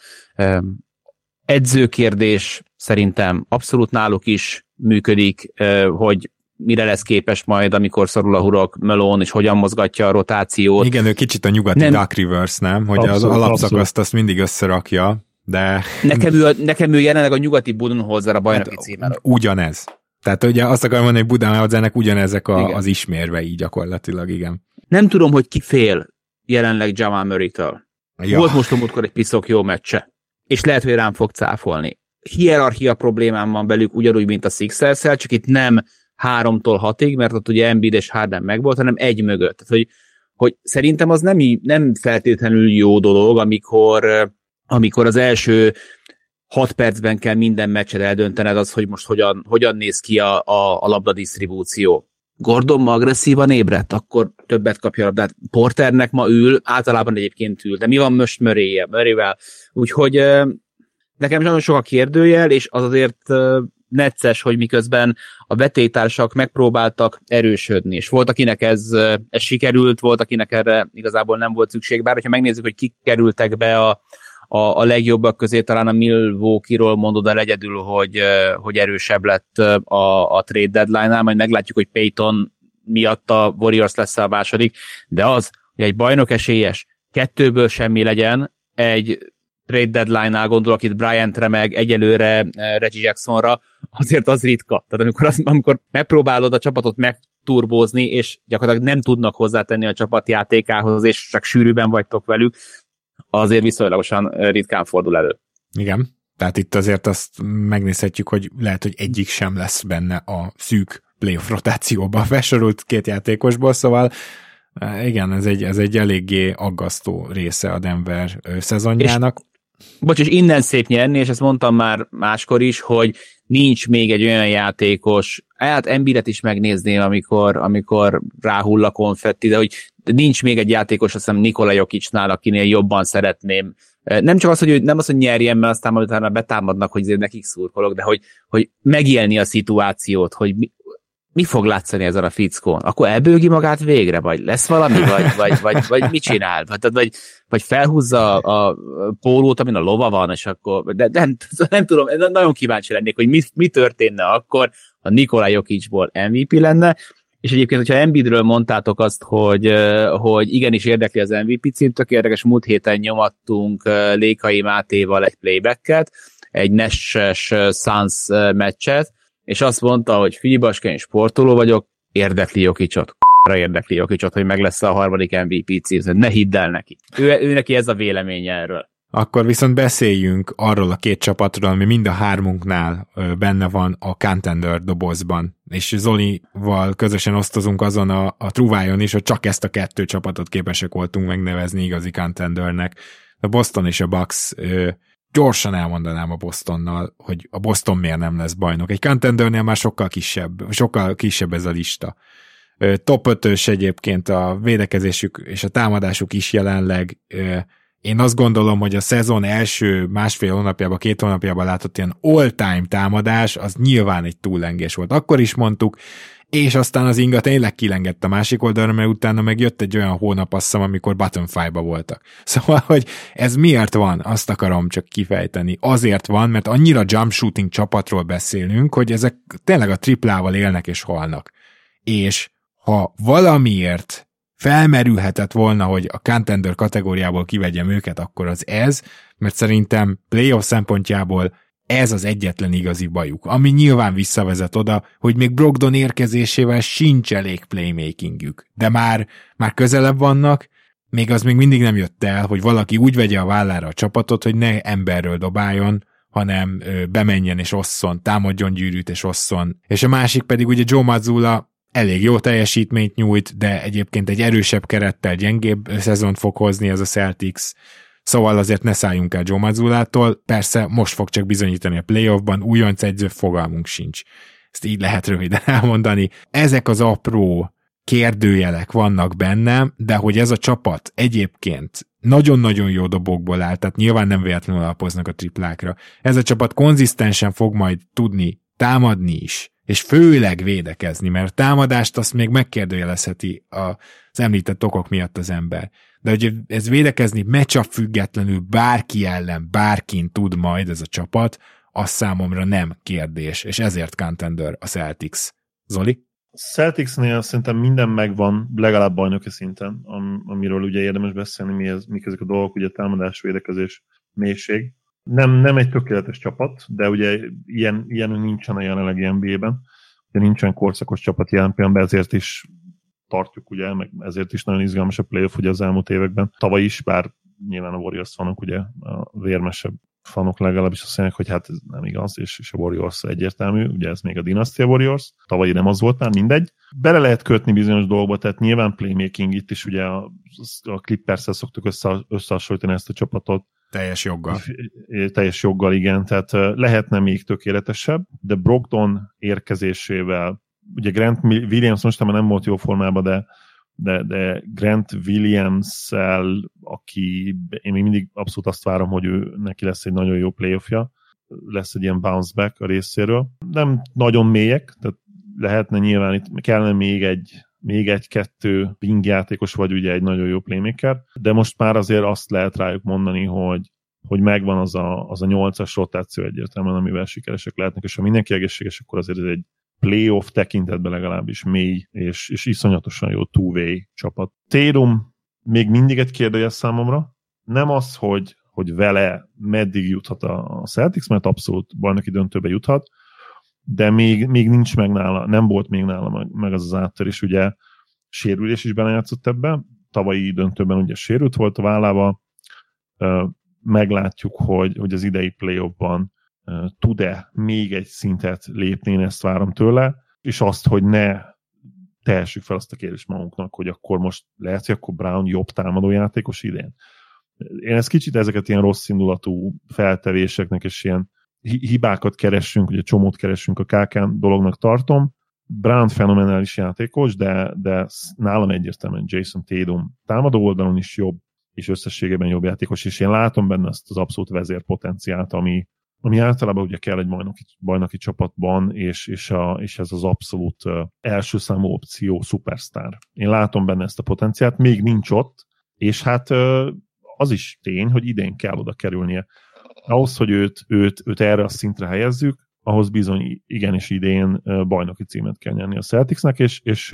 Edzőkérdés szerintem abszolút náluk is működik, hogy mire lesz képes majd, amikor szorul a hurok Melon, és hogyan mozgatja a rotációt. Igen, ő kicsit a nyugati nem. Dark Reverse, nem? Hogy abszolút, az alapszakaszt azt mindig összerakja, de... Nekem ő, nekem ő jelenleg a nyugati Budenholzer a bajnoki hát, címer. Ugyanez. Tehát ugye azt akarom mondani, hogy Budenholzernek ugyanezek a, az ismérvei gyakorlatilag, igen. Nem tudom, hogy ki fél jelenleg Jamal Murray-től. Ja. Volt most a múltkor egy piszok jó meccse, és lehet, hogy rám fog cáfolni. Hierarchia problémám van belük, ugyanúgy, mint a sixers csak itt nem háromtól hatig, mert ott ugye Embiid és Harden megvolt, hanem egy mögött. Tehát, hogy, hogy szerintem az nem, nem feltétlenül jó dolog, amikor, amikor az első hat percben kell minden meccset eldöntened az, hogy most hogyan, hogyan néz ki a, a, a labda disztribúció. Gordon ma agresszívan ébredt, akkor többet kapja a labdát. Porternek ma ül, általában egyébként ül, de mi van most Murray-vel? Úgyhogy nekem nagyon sok a kérdőjel, és az azért necces, hogy miközben a vetétársak megpróbáltak erősödni, és volt, akinek ez, ez sikerült, volt, akinek erre igazából nem volt szükség, bár hogyha megnézzük, hogy kik kerültek be a, a, a legjobbak közé, talán a Milwaukee-ról mondod el egyedül, hogy, hogy erősebb lett a, a trade deadline-nál, majd meglátjuk, hogy Payton miatt a Warriors lesz a második, de az, hogy egy bajnok esélyes kettőből semmi legyen, egy trade deadline-nál gondolok itt Bryant-re, meg egyelőre Reggie Jacksonra, azért az ritka. Tehát amikor, az, amikor megpróbálod a csapatot megturbózni, és gyakorlatilag nem tudnak hozzátenni a csapat játékához, és csak sűrűben vagytok velük, azért viszonylagosan ritkán fordul elő. Igen, tehát itt azért azt megnézhetjük, hogy lehet, hogy egyik sem lesz benne a szűk playoff rotációba felsorult két játékosból, szóval igen, ez egy, ez egy eléggé aggasztó része a Denver szezonjának. Bocs, és innen szép nyerni, és ezt mondtam már máskor is, hogy nincs még egy olyan játékos, hát Embiret is megnézném, amikor, amikor ráhull a konfetti, de hogy nincs még egy játékos, azt hiszem Nikola Jokicsnál, akinél jobban szeretném. Nem csak az, hogy nem az, hogy nyerjen, mert aztán majd utána betámadnak, hogy nekik szurkolok, de hogy, hogy megélni a szituációt, hogy mi fog látszani ezen a fickón? Akkor elbőgi magát végre, vagy lesz valami, vagy, vagy, vagy, vagy mit csinál? Vagy, vagy, vagy felhúzza a, a pólót, amin a lova van, és akkor, de, nem, nem tudom, nagyon kíváncsi lennék, hogy mi, mi történne akkor, ha Nikolaj Jokicsból MVP lenne, és egyébként, hogyha Embiidről mondtátok azt, hogy, hogy igenis érdekli az MVP cím, tök érdekes, múlt héten nyomattunk Lékai Mátéval egy playbacket, egy Nesses Suns meccset, és azt mondta, hogy figyelj, sportoló vagyok, érdekli Jokicsot, érdekli Jokicsot, hogy meg lesz a harmadik MVP cím, ne hidd el neki. Ő, ő neki ez a véleménye erről. Akkor viszont beszéljünk arról a két csapatról, ami mind a hármunknál benne van a contender dobozban. És Zolival közösen osztozunk azon a, a truvájon is, hogy csak ezt a kettő csapatot képesek voltunk megnevezni igazi contendernek. A Boston és a Bucks gyorsan elmondanám a Bostonnal, hogy a Boston miért nem lesz bajnok. Egy contendernél már sokkal kisebb, sokkal kisebb ez a lista. Top 5 egyébként a védekezésük és a támadásuk is jelenleg. Én azt gondolom, hogy a szezon első másfél hónapjában, két hónapjában látott ilyen all-time támadás, az nyilván egy túllengés volt. Akkor is mondtuk, és aztán az inga tényleg kilengett a másik oldalra, mert utána meg jött egy olyan hónap, azt hiszem, amikor button ba voltak. Szóval, hogy ez miért van, azt akarom csak kifejteni. Azért van, mert annyira jump shooting csapatról beszélünk, hogy ezek tényleg a triplával élnek és halnak. És ha valamiért felmerülhetett volna, hogy a contender kategóriából kivegyem őket, akkor az ez, mert szerintem playoff szempontjából ez az egyetlen igazi bajuk, ami nyilván visszavezet oda, hogy még Brogdon érkezésével sincs elég playmakingük, de már, már közelebb vannak, még az még mindig nem jött el, hogy valaki úgy vegye a vállára a csapatot, hogy ne emberről dobáljon, hanem ö, bemenjen és osszon, támadjon gyűrűt és osszon. És a másik pedig ugye Joe Mazzulla elég jó teljesítményt nyújt, de egyébként egy erősebb kerettel gyengébb szezont fog hozni ez a Celtics, Szóval azért ne szálljunk el Joe Mazzulától, persze most fog csak bizonyítani a playoffban, újonc egyző fogalmunk sincs. Ezt így lehet röviden elmondani. Ezek az apró kérdőjelek vannak bennem, de hogy ez a csapat egyébként nagyon-nagyon jó dobokból áll, tehát nyilván nem véletlenül alapoznak a triplákra. Ez a csapat konzisztensen fog majd tudni támadni is, és főleg védekezni, mert a támadást azt még megkérdőjelezheti az említett okok miatt az ember de hogy ez védekezni meccsap függetlenül bárki ellen, bárkin tud majd ez a csapat, az számomra nem kérdés, és ezért contender a Celtics. Zoli? Celticsnél szerintem minden megvan, legalább bajnoki szinten, am, amiről ugye érdemes beszélni, mi ez, mik ezek a dolgok, ugye támadás, védekezés, mélység. Nem, nem egy tökéletes csapat, de ugye ilyen, ilyen nincsen a jelenlegi NBA-ben. Ugye nincsen korszakos csapat jelen pillanatban, ezért is tartjuk, ugye, meg ezért is nagyon izgalmas a playoff ugye az elmúlt években. Tavaly is, bár nyilván a Warriors fanok ugye a vérmesebb fanok legalábbis azt mondják, hogy hát ez nem igaz, és, és a Warriors egyértelmű, ugye ez még a Dynasty Warriors, tavalyi nem az volt már, mindegy. Bele lehet kötni bizonyos dolgokba, tehát nyilván playmaking itt is ugye a, a Clippers-szel szoktuk össze, összehasonlítani ezt a csapatot, Teljes joggal. Teljes joggal, igen. Tehát lehetne még tökéletesebb, de Brogdon érkezésével, ugye Grant Williams most nem volt jó formában, de de, de Grant Williams-szel, aki én még mindig abszolút azt várom, hogy ő neki lesz egy nagyon jó playoffja, lesz egy ilyen bounce back a részéről. Nem nagyon mélyek, tehát lehetne nyilván itt kellene még egy még egy-kettő wing játékos, vagy ugye egy nagyon jó playmaker, de most már azért azt lehet rájuk mondani, hogy, hogy megvan az a, az a nyolcas rotáció egyértelműen, amivel sikeresek lehetnek, és ha mindenki egészséges, akkor azért ez egy playoff tekintetben legalábbis mély és, és iszonyatosan jó two-way csapat. Térum még mindig egy kérdője számomra. Nem az, hogy, hogy vele meddig juthat a Celtics, mert abszolút bajnoki döntőbe juthat, de még, még nincs meg nála, nem volt még nála meg, meg az az áttörés, ugye sérülés is belejátszott ebbe, tavalyi döntőben ugye sérült volt a vállába, meglátjuk, hogy, hogy az idei playoffban tud-e még egy szintet lépni, én ezt várom tőle, és azt, hogy ne tehessük fel azt a kérdést magunknak, hogy akkor most lehet, hogy akkor Brown jobb támadó játékos idén. Én ezt kicsit ezeket ilyen rossz indulatú feltevéseknek és ilyen hibákat keresünk, ugye csomót keresünk a KK dolognak tartom. Brown fenomenális játékos, de, de nálam egyértelműen Jason Tatum támadó oldalon is jobb, és összességében jobb játékos, és én látom benne azt az abszolút vezérpotenciált, ami, ami általában ugye kell egy bajnoki, bajnoki csapatban, és, és, a, és ez az abszolút első számú opció, szupersztár. Én látom benne ezt a potenciát, még nincs ott, és hát az is tény, hogy idén kell oda kerülnie. Ahhoz, hogy őt, őt, őt erre a szintre helyezzük, ahhoz bizony igenis idén bajnoki címet kell nyerni a Celticsnek, és, és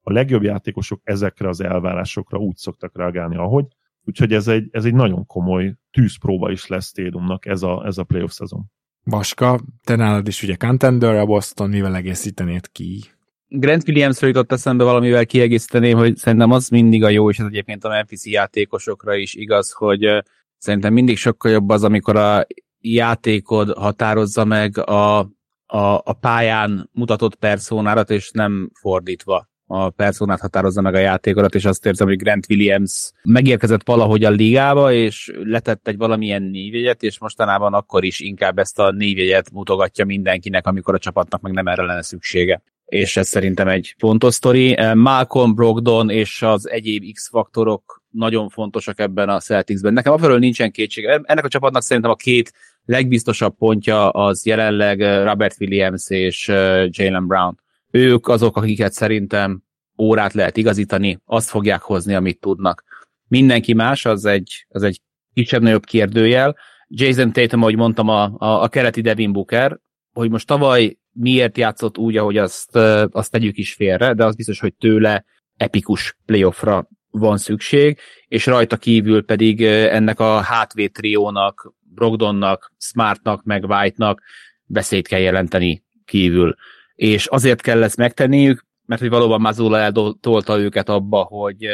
a legjobb játékosok ezekre az elvárásokra úgy szoktak reagálni, ahogy, Úgyhogy ez egy, ez egy nagyon komoly tűzpróba is lesz Tédumnak ez a, ez a playoff szezon. Baska, te nálad is ugye contender a Boston, mivel egészítenéd ki? Grant Williamsről jutott eszembe valamivel kiegészíteném, hogy szerintem az mindig a jó, és ez egyébként a Memphis játékosokra is igaz, hogy szerintem mindig sokkal jobb az, amikor a játékod határozza meg a, a, a pályán mutatott personárat, és nem fordítva a personát határozza meg a játékodat, és azt érzem, hogy Grant Williams megérkezett valahogy a ligába, és letett egy valamilyen névjegyet, és mostanában akkor is inkább ezt a névjegyet mutogatja mindenkinek, amikor a csapatnak meg nem erre lenne szüksége és ez szerintem egy fontos sztori. Malcolm Brogdon és az egyéb X-faktorok nagyon fontosak ebben a Celticsben. Nekem afelől nincsen kétség. Ennek a csapatnak szerintem a két legbiztosabb pontja az jelenleg Robert Williams és Jalen Brown ők azok, akiket szerintem órát lehet igazítani, azt fogják hozni, amit tudnak. Mindenki más, az egy, az egy kisebb-nagyobb kérdőjel. Jason Tatum, ahogy mondtam, a, a, a kereti Devin Booker, hogy most tavaly miért játszott úgy, ahogy azt, azt tegyük is félre, de az biztos, hogy tőle epikus playoffra van szükség, és rajta kívül pedig ennek a hátvéd triónak, Brogdonnak, Smartnak, meg White-nak beszéd kell jelenteni kívül és azért kell ezt megtenniük, mert hogy valóban Mazula eltolta őket abba, hogy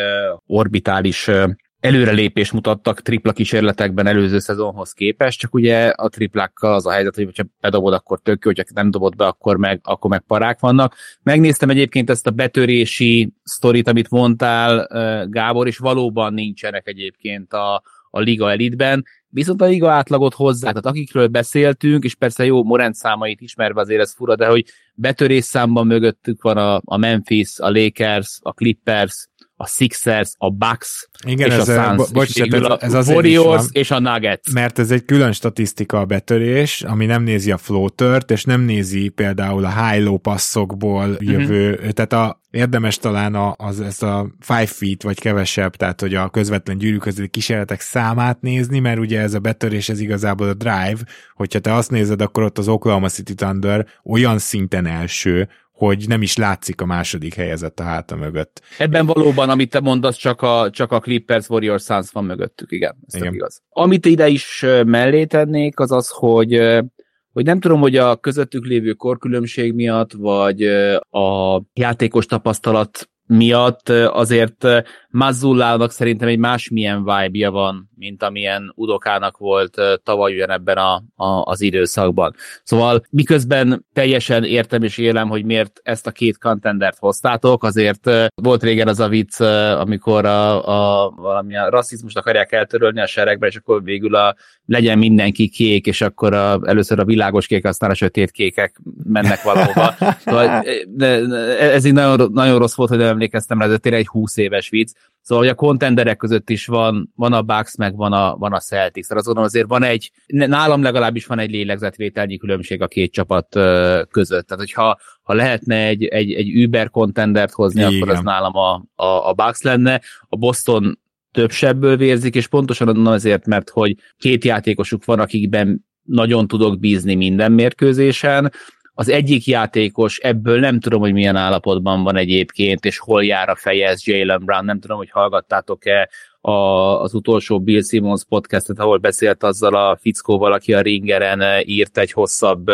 orbitális előrelépés mutattak tripla kísérletekben előző szezonhoz képest, csak ugye a triplákkal az a helyzet, hogy ha bedobod, akkor tök jó, hogyha nem dobod be, akkor meg, akkor meg parák vannak. Megnéztem egyébként ezt a betörési sztorit, amit mondtál, Gábor, és valóban nincsenek egyébként a, a liga elitben, viszont a liga átlagot hozzá, tehát akikről beszéltünk, és persze jó, Morent számait ismerve azért ez fura, de hogy betörés számban mögöttük van a, a Memphis, a Lakers, a Clippers, a Sixers, a Bucks Igen, és ez a Suns, bo- és ez, a ez azért Warriors van, és a Nuggets. Mert ez egy külön statisztika a betörés, ami nem nézi a floatert, és nem nézi például a high-low passzokból mhm. jövő, uh-huh. tehát a, érdemes talán a, az, ezt a five feet vagy kevesebb, tehát hogy a közvetlen gyűrű közötti kísérletek számát nézni, mert ugye ez a betörés, ez igazából a drive, hogyha te azt nézed, akkor ott az Oklahoma City Thunder olyan szinten első, hogy nem is látszik a második helyezett a háta mögött. Ebben valóban, amit te mondasz, csak a, csak a Clippers Warriors Suns van mögöttük, igen, ez igen. igaz. Amit ide is mellé tennék, az az, hogy hogy nem tudom, hogy a közöttük lévő korkülönbség miatt, vagy a játékos tapasztalat miatt azért Mazzullának szerintem egy másmilyen vibe van, mint amilyen Udokának volt tavaly ebben a, a, az időszakban. Szóval miközben teljesen értem és élem, hogy miért ezt a két contendert hoztátok, azért volt régen az a vicc, amikor a, a, valami a rasszizmust akarják eltörölni a seregben, és akkor végül a, legyen mindenki kék, és akkor a, először a világos kék, aztán a sötét kékek mennek valahova. Szóval, de, de, ez így nagyon, nagyon rossz volt, hogy nem emlékeztem rá, ez tényleg egy 20 éves vicc. Szóval, hogy a kontenderek között is van, van a Bucks, meg van a, van a Celtics. Azt gondolom, azért van egy, nálam legalábbis van egy lélegzetvételnyi különbség a két csapat között. Tehát, hogyha ha lehetne egy, egy, egy Uber kontendert hozni, Igen. akkor az nálam a, a, a Bucks lenne. A Boston több sebből vérzik, és pontosan azért, mert hogy két játékosuk van, akikben nagyon tudok bízni minden mérkőzésen, az egyik játékos ebből nem tudom, hogy milyen állapotban van egyébként, és hol jár a feje, ez Jalen Brown, nem tudom, hogy hallgattátok-e a, az utolsó Bill Simmons podcastet, ahol beszélt azzal a fickóval, aki a ringeren írt egy hosszabb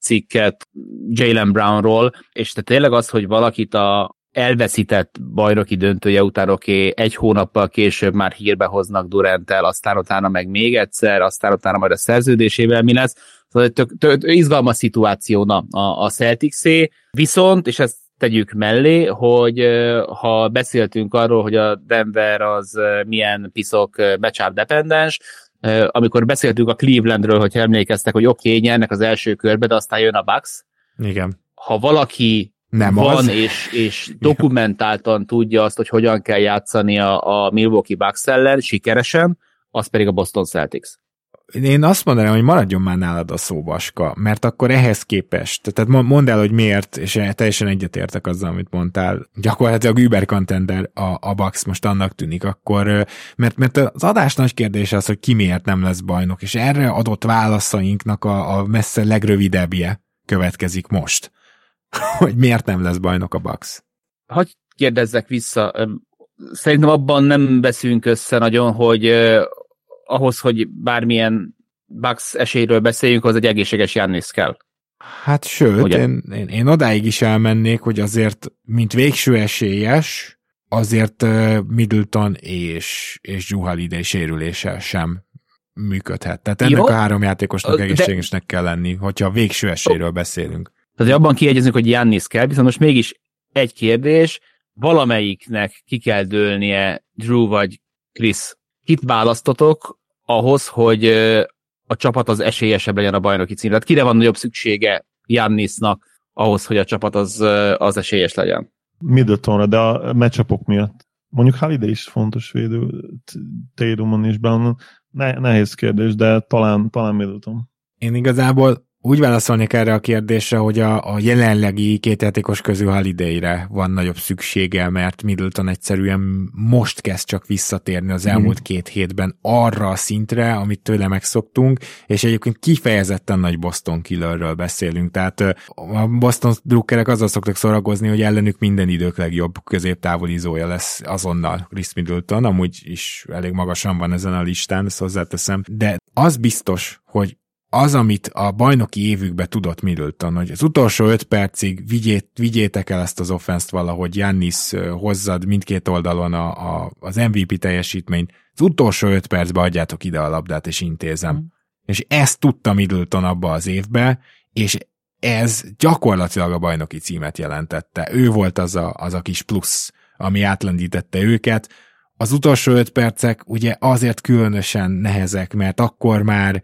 cikket Jalen Brownról, és te tényleg az, hogy valakit a, elveszített bajnoki döntője után oké, okay, egy hónappal később már hírbe hoznak Durantel, aztán utána meg még egyszer, aztán utána majd a szerződésével mi lesz. Szóval tök, tök, tök izgalmas szituáció na, a, a celtics viszont, és ezt tegyük mellé, hogy ha beszéltünk arról, hogy a Denver az milyen piszok becsáp dependens, amikor beszéltünk a Clevelandről, hogy emlékeztek, hogy oké, okay, nyernek az első körbe, de aztán jön a Bucks. Igen. Ha valaki nem van, az. És, és dokumentáltan tudja azt, hogy hogyan kell játszani a, a Milwaukee Bucks ellen sikeresen, az pedig a Boston Celtics. Én azt mondanám, hogy maradjon már nálad a szóvaska, mert akkor ehhez képest, tehát mondd el, hogy miért, és teljesen egyetértek azzal, amit mondtál, gyakorlatilag Uber contender a, a Bucks most annak tűnik, akkor, mert, mert az adás nagy kérdése az, hogy ki miért nem lesz bajnok, és erre adott válaszainknak a, a messze legrövidebbje következik most hogy miért nem lesz bajnok a Bucks. Hogy kérdezzek vissza, szerintem abban nem beszünk össze nagyon, hogy ahhoz, hogy bármilyen Bucks esélyről beszéljünk, az egy egészséges Jannis kell. Hát sőt, én, én, én odáig is elmennék, hogy azért, mint végső esélyes, azért Middleton és, és Juhalidé sérülése sem működhet. Tehát ennek Jó, a három játékosnak egészségesnek de... kell lenni, hogyha a végső esélyről beszélünk. Tehát abban kiegyezünk, hogy Jannis kell, viszont most mégis egy kérdés, valamelyiknek ki kell dőlnie Drew vagy Chris. Kit választotok ahhoz, hogy a csapat az esélyesebb legyen a bajnoki címre? Tehát kire van nagyobb szüksége Jannisnak ahhoz, hogy a csapat az, az esélyes legyen? Middletonra, de a meccsapok miatt. Mondjuk Holiday is fontos védő, Tatumon is benne. Ne, nehéz kérdés, de talán, talán Middleton. Én igazából úgy válaszolnék erre a kérdésre, hogy a, a jelenlegi két játékos közül Holiday-re van nagyobb szüksége, mert Middleton egyszerűen most kezd csak visszatérni az elmúlt mm. két hétben arra a szintre, amit tőle megszoktunk, és egyébként kifejezetten nagy Boston killerről beszélünk, tehát a Boston drukkerek azzal szoktak szórakozni, hogy ellenük minden idők legjobb középtávolizója lesz azonnal Chris Middleton, amúgy is elég magasan van ezen a listán, ezt hozzáteszem, de az biztos, hogy az, amit a bajnoki évükbe tudott Middleton, hogy az utolsó öt percig vigyét, vigyétek el ezt az offenszt valahogy, Jannis hozzad mindkét oldalon a, a, az MVP teljesítményt, az utolsó öt percbe adjátok ide a labdát, és intézem. Mm. És ezt tudta Middleton abba az évbe, és ez gyakorlatilag a bajnoki címet jelentette. Ő volt az a, az a kis plusz, ami átlendítette őket. Az utolsó öt percek ugye azért különösen nehezek, mert akkor már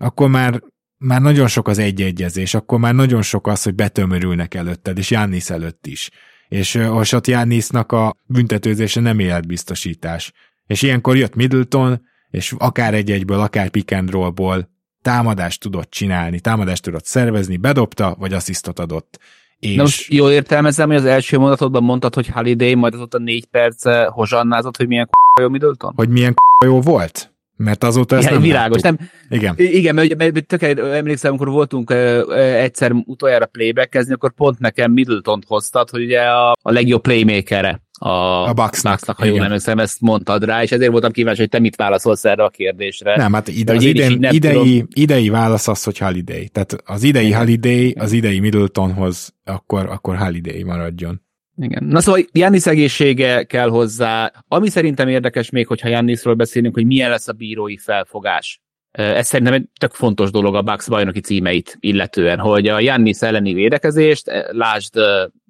akkor már, már nagyon sok az egyegyezés, akkor már nagyon sok az, hogy betömörülnek előtted, és Jannis előtt is. És, ott Jannisnak a büntetőzése nem életbiztosítás. És ilyenkor jött Middleton, és akár egy-egyből, akár pick and rollból támadást tudott csinálni, támadást tudott szervezni, bedobta, vagy asszisztot adott. És... Na most jól értelmezem, hogy az első mondatodban mondtad, hogy Holiday majd ott a négy perce hozsannázott, hogy milyen k***jó Middleton? Hogy milyen jó volt? Mert azóta ez nem világos, nem? Igen. Igen, mert, mert tök emlékszem, amikor voltunk egyszer utoljára playbackezni, akkor pont nekem Middleton-t hoztad, hogy ugye a, a legjobb playmakere a, a Bucksnak, Bucksnak ha jól emlékszem, ezt mondtad rá, és ezért voltam kíváncsi, hogy te mit válaszolsz erre a kérdésre. Nem, hát ide, az idén, idei, tudom... idei válasz az, hogy Holiday. Tehát az idei Holiday az idei Middletonhoz, akkor, akkor Holiday maradjon. Igen. Na szóval Jannis egészsége kell hozzá. Ami szerintem érdekes még, hogyha Jannisról beszélünk, hogy milyen lesz a bírói felfogás. Ez szerintem egy tök fontos dolog a Bucks bajnoki címeit illetően, hogy a Jannis elleni védekezést, lásd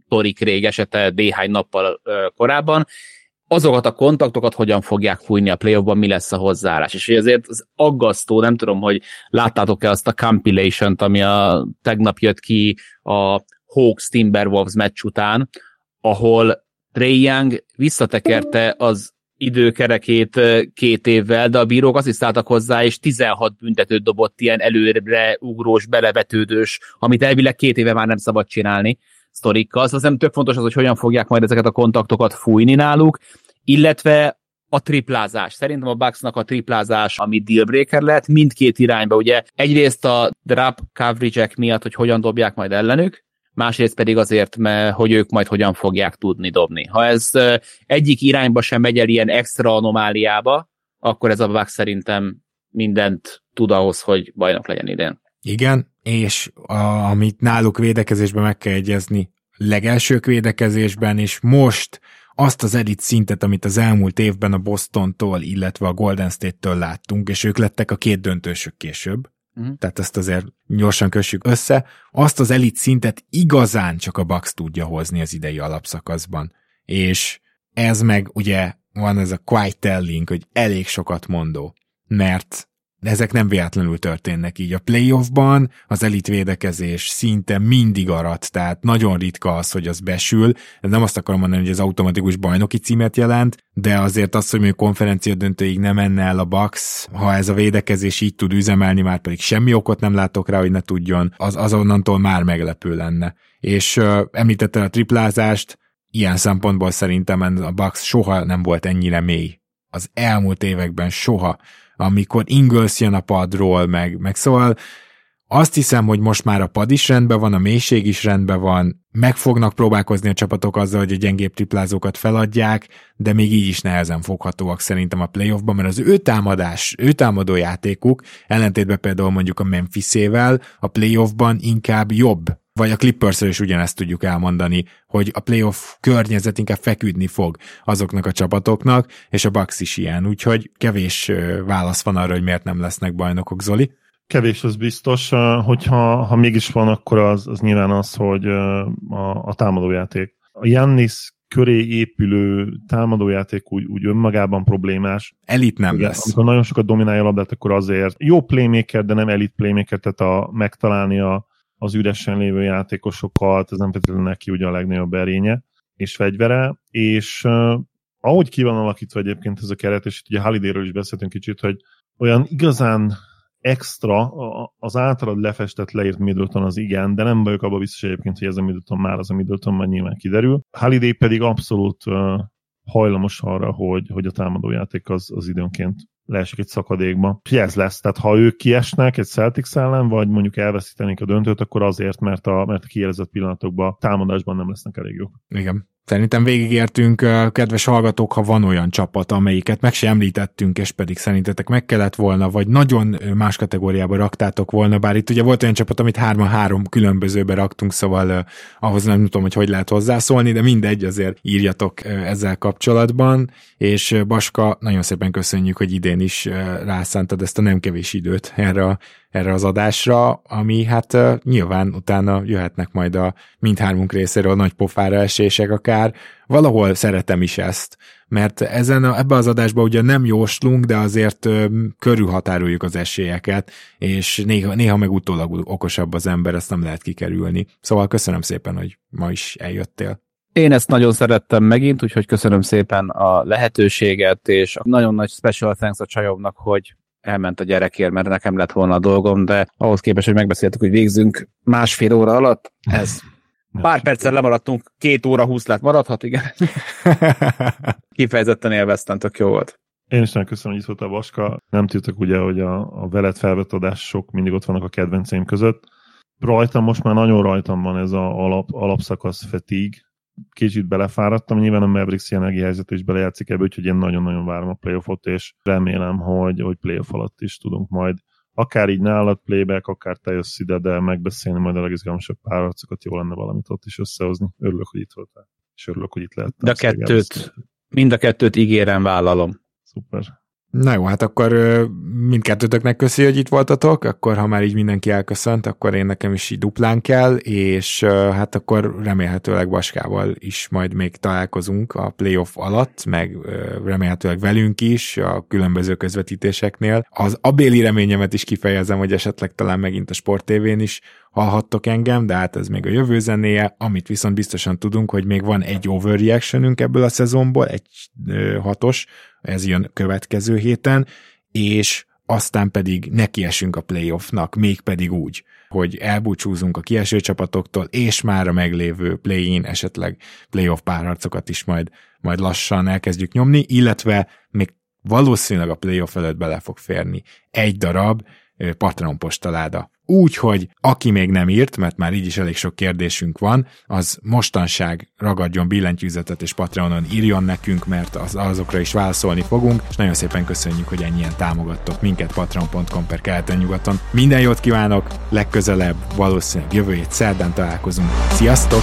Tori Craig esete néhány nappal korábban, azokat a kontaktokat hogyan fogják fújni a playoffban, mi lesz a hozzáállás. És azért az aggasztó, nem tudom, hogy láttátok-e azt a compilation-t, ami a tegnap jött ki a Hawks Timberwolves meccs után, ahol Trey Young visszatekerte az időkerekét két évvel, de a bírók asszisztáltak hozzá, és 16 büntetőt dobott ilyen előre ugrós, belevetődős, amit elvileg két éve már nem szabad csinálni sztorikkal. Szóval nem tök fontos az, hogy hogyan fogják majd ezeket a kontaktokat fújni náluk, illetve a triplázás. Szerintem a Bucksnak a triplázás, ami dealbreaker lehet, mindkét irányba, ugye egyrészt a drop coverage miatt, hogy hogyan dobják majd ellenük, másrészt pedig azért, mert hogy ők majd hogyan fogják tudni dobni. Ha ez egyik irányba sem megy el ilyen extra anomáliába, akkor ez a Bucks szerintem mindent tud ahhoz, hogy bajnok legyen idén. Igen, és a, amit náluk védekezésben meg kell egyezni, legelsők védekezésben, és most azt az elit szintet, amit az elmúlt évben a Bostontól, illetve a Golden State-től láttunk, és ők lettek a két döntősök később, uh-huh. tehát ezt azért gyorsan kössük össze, azt az elit szintet igazán csak a Bucks tudja hozni az idei alapszakaszban. És ez meg ugye van ez a quiet telling, hogy elég sokat mondó, mert ezek nem véletlenül történnek így. A playoffban az elit védekezés szinte mindig arat, tehát nagyon ritka az, hogy az besül. Nem azt akarom mondani, hogy ez automatikus bajnoki címet jelent, de azért az, hogy mondjuk konferencia döntőig nem menne el a Bucks, ha ez a védekezés így tud üzemelni, már pedig semmi okot nem látok rá, hogy ne tudjon, az azonnantól már meglepő lenne. És uh, említette a triplázást, ilyen szempontból szerintem a Bucks soha nem volt ennyire mély. Az elmúlt években soha amikor Ingles jön a padról, meg, meg szóval azt hiszem, hogy most már a pad is rendben van, a mélység is rendben van, meg fognak próbálkozni a csapatok azzal, hogy a gyengébb triplázókat feladják, de még így is nehezen foghatóak szerintem a playoffban, mert az ő támadás, ő támadó játékuk, ellentétben például mondjuk a Memphisével, a playoffban inkább jobb, vagy a clippers is ugyanezt tudjuk elmondani, hogy a playoff környezet inkább feküdni fog azoknak a csapatoknak, és a Bucks is ilyen, úgyhogy kevés válasz van arra, hogy miért nem lesznek bajnokok, Zoli. Kevés, az biztos. Hogyha ha mégis van, akkor az, az nyilván az, hogy a, a támadójáték. A Jannis köré épülő támadójáték úgy, úgy önmagában problémás. Elit nem Igen, lesz. Amikor nagyon sokat dominálja a labdát, akkor azért jó playmaker, de nem elit playmaker, tehát a, megtalálni a, az üresen lévő játékosokat, ez nem feltétlenül neki ugye a legnagyobb erénye és fegyvere, és uh, ahogy ki van alakítva egyébként ez a keret, és itt ugye Halidéről is beszéltünk kicsit, hogy olyan igazán extra, az általad lefestett leírt Middleton az igen, de nem vagyok abban biztos egyébként, hogy ez a Middleton már az a Middleton, majd nyilván kiderül. Holiday pedig abszolút uh, hajlamos arra, hogy, hogy a támadójáték az, az időnként leesik egy szakadékba. Ez lesz, tehát ha ők kiesnek egy Celtics ellen, vagy mondjuk elveszítenék a döntőt, akkor azért, mert a, mert a kiélezett pillanatokban támadásban nem lesznek elég jók. Igen. Szerintem végigértünk, kedves hallgatók, ha van olyan csapat, amelyiket meg sem említettünk, és pedig szerintetek meg kellett volna, vagy nagyon más kategóriába raktátok volna, bár itt ugye volt olyan csapat, amit hárman-három különbözőbe raktunk, szóval ahhoz nem tudom, hogy hogy lehet hozzászólni, de mindegy, azért írjatok ezzel kapcsolatban, és Baska, nagyon szépen köszönjük, hogy idén is rászántad ezt a nem kevés időt erre a erre az adásra, ami hát nyilván utána jöhetnek majd a mindhármunk részéről nagy pofára esések akár. Valahol szeretem is ezt, mert ezen a, ebbe az adásba ugye nem jóslunk, de azért uh, körülhatároljuk az esélyeket, és néha, néha meg utólag okosabb az ember, ezt nem lehet kikerülni. Szóval köszönöm szépen, hogy ma is eljöttél. Én ezt nagyon szerettem megint, úgyhogy köszönöm szépen a lehetőséget, és nagyon nagy special thanks a csajomnak, hogy elment a gyerekért, mert nekem lett volna a dolgom, de ahhoz képest, hogy megbeszéltük, hogy végzünk másfél óra alatt, ez pár perccel lemaradtunk, két óra húsz lett, maradhat, igen. Kifejezetten élveztem, tök jó volt. Én is nagyon köszönöm, hogy itt volt a Vaska. Nem tudtak ugye, hogy a, a veled felvett adások mindig ott vannak a kedvenceim között. Rajtam most már nagyon rajtam van ez a alap, alapszakasz fetig, kicsit belefáradtam, nyilván a Mavericks jelenlegi helyzet is belejátszik ebbe, úgyhogy én nagyon-nagyon várom a playoffot, és remélem, hogy, hogy playoff alatt is tudunk majd akár így nálad playback, akár te jössz ide, de megbeszélni majd a legizgalmasabb párharcokat, jó lenne valamit ott is összehozni. Örülök, hogy itt voltál. és örülök, hogy itt lehet. De a kettőt, mind a kettőt ígérem, vállalom. Szuper. Na jó, hát akkor mindkettőtöknek köszi, hogy itt voltatok, akkor ha már így mindenki elköszönt, akkor én nekem is így duplán kell, és hát akkor remélhetőleg Baskával is majd még találkozunk a playoff alatt, meg remélhetőleg velünk is a különböző közvetítéseknél. Az abéli reményemet is kifejezem, hogy esetleg talán megint a Sport TV-n is hallhattok engem, de hát ez még a jövő zenéje, amit viszont biztosan tudunk, hogy még van egy overreactionünk ebből a szezonból, egy ö, hatos, ez jön következő héten, és aztán pedig nekiesünk a playoffnak, mégpedig úgy, hogy elbúcsúzunk a kieső csapatoktól, és már a meglévő play-in, esetleg playoff párharcokat is majd, majd lassan elkezdjük nyomni, illetve még valószínűleg a playoff előtt bele fog férni egy darab Patreon postaláda. Úgy, hogy aki még nem írt, mert már így is elég sok kérdésünk van, az mostanság ragadjon billentyűzetet és Patreonon írjon nekünk, mert az, azokra is válaszolni fogunk, és nagyon szépen köszönjük, hogy ennyien támogattok minket patreon.com per keleten nyugaton. Minden jót kívánok, legközelebb valószínűleg jövő hét szerdán találkozunk. Sziasztok!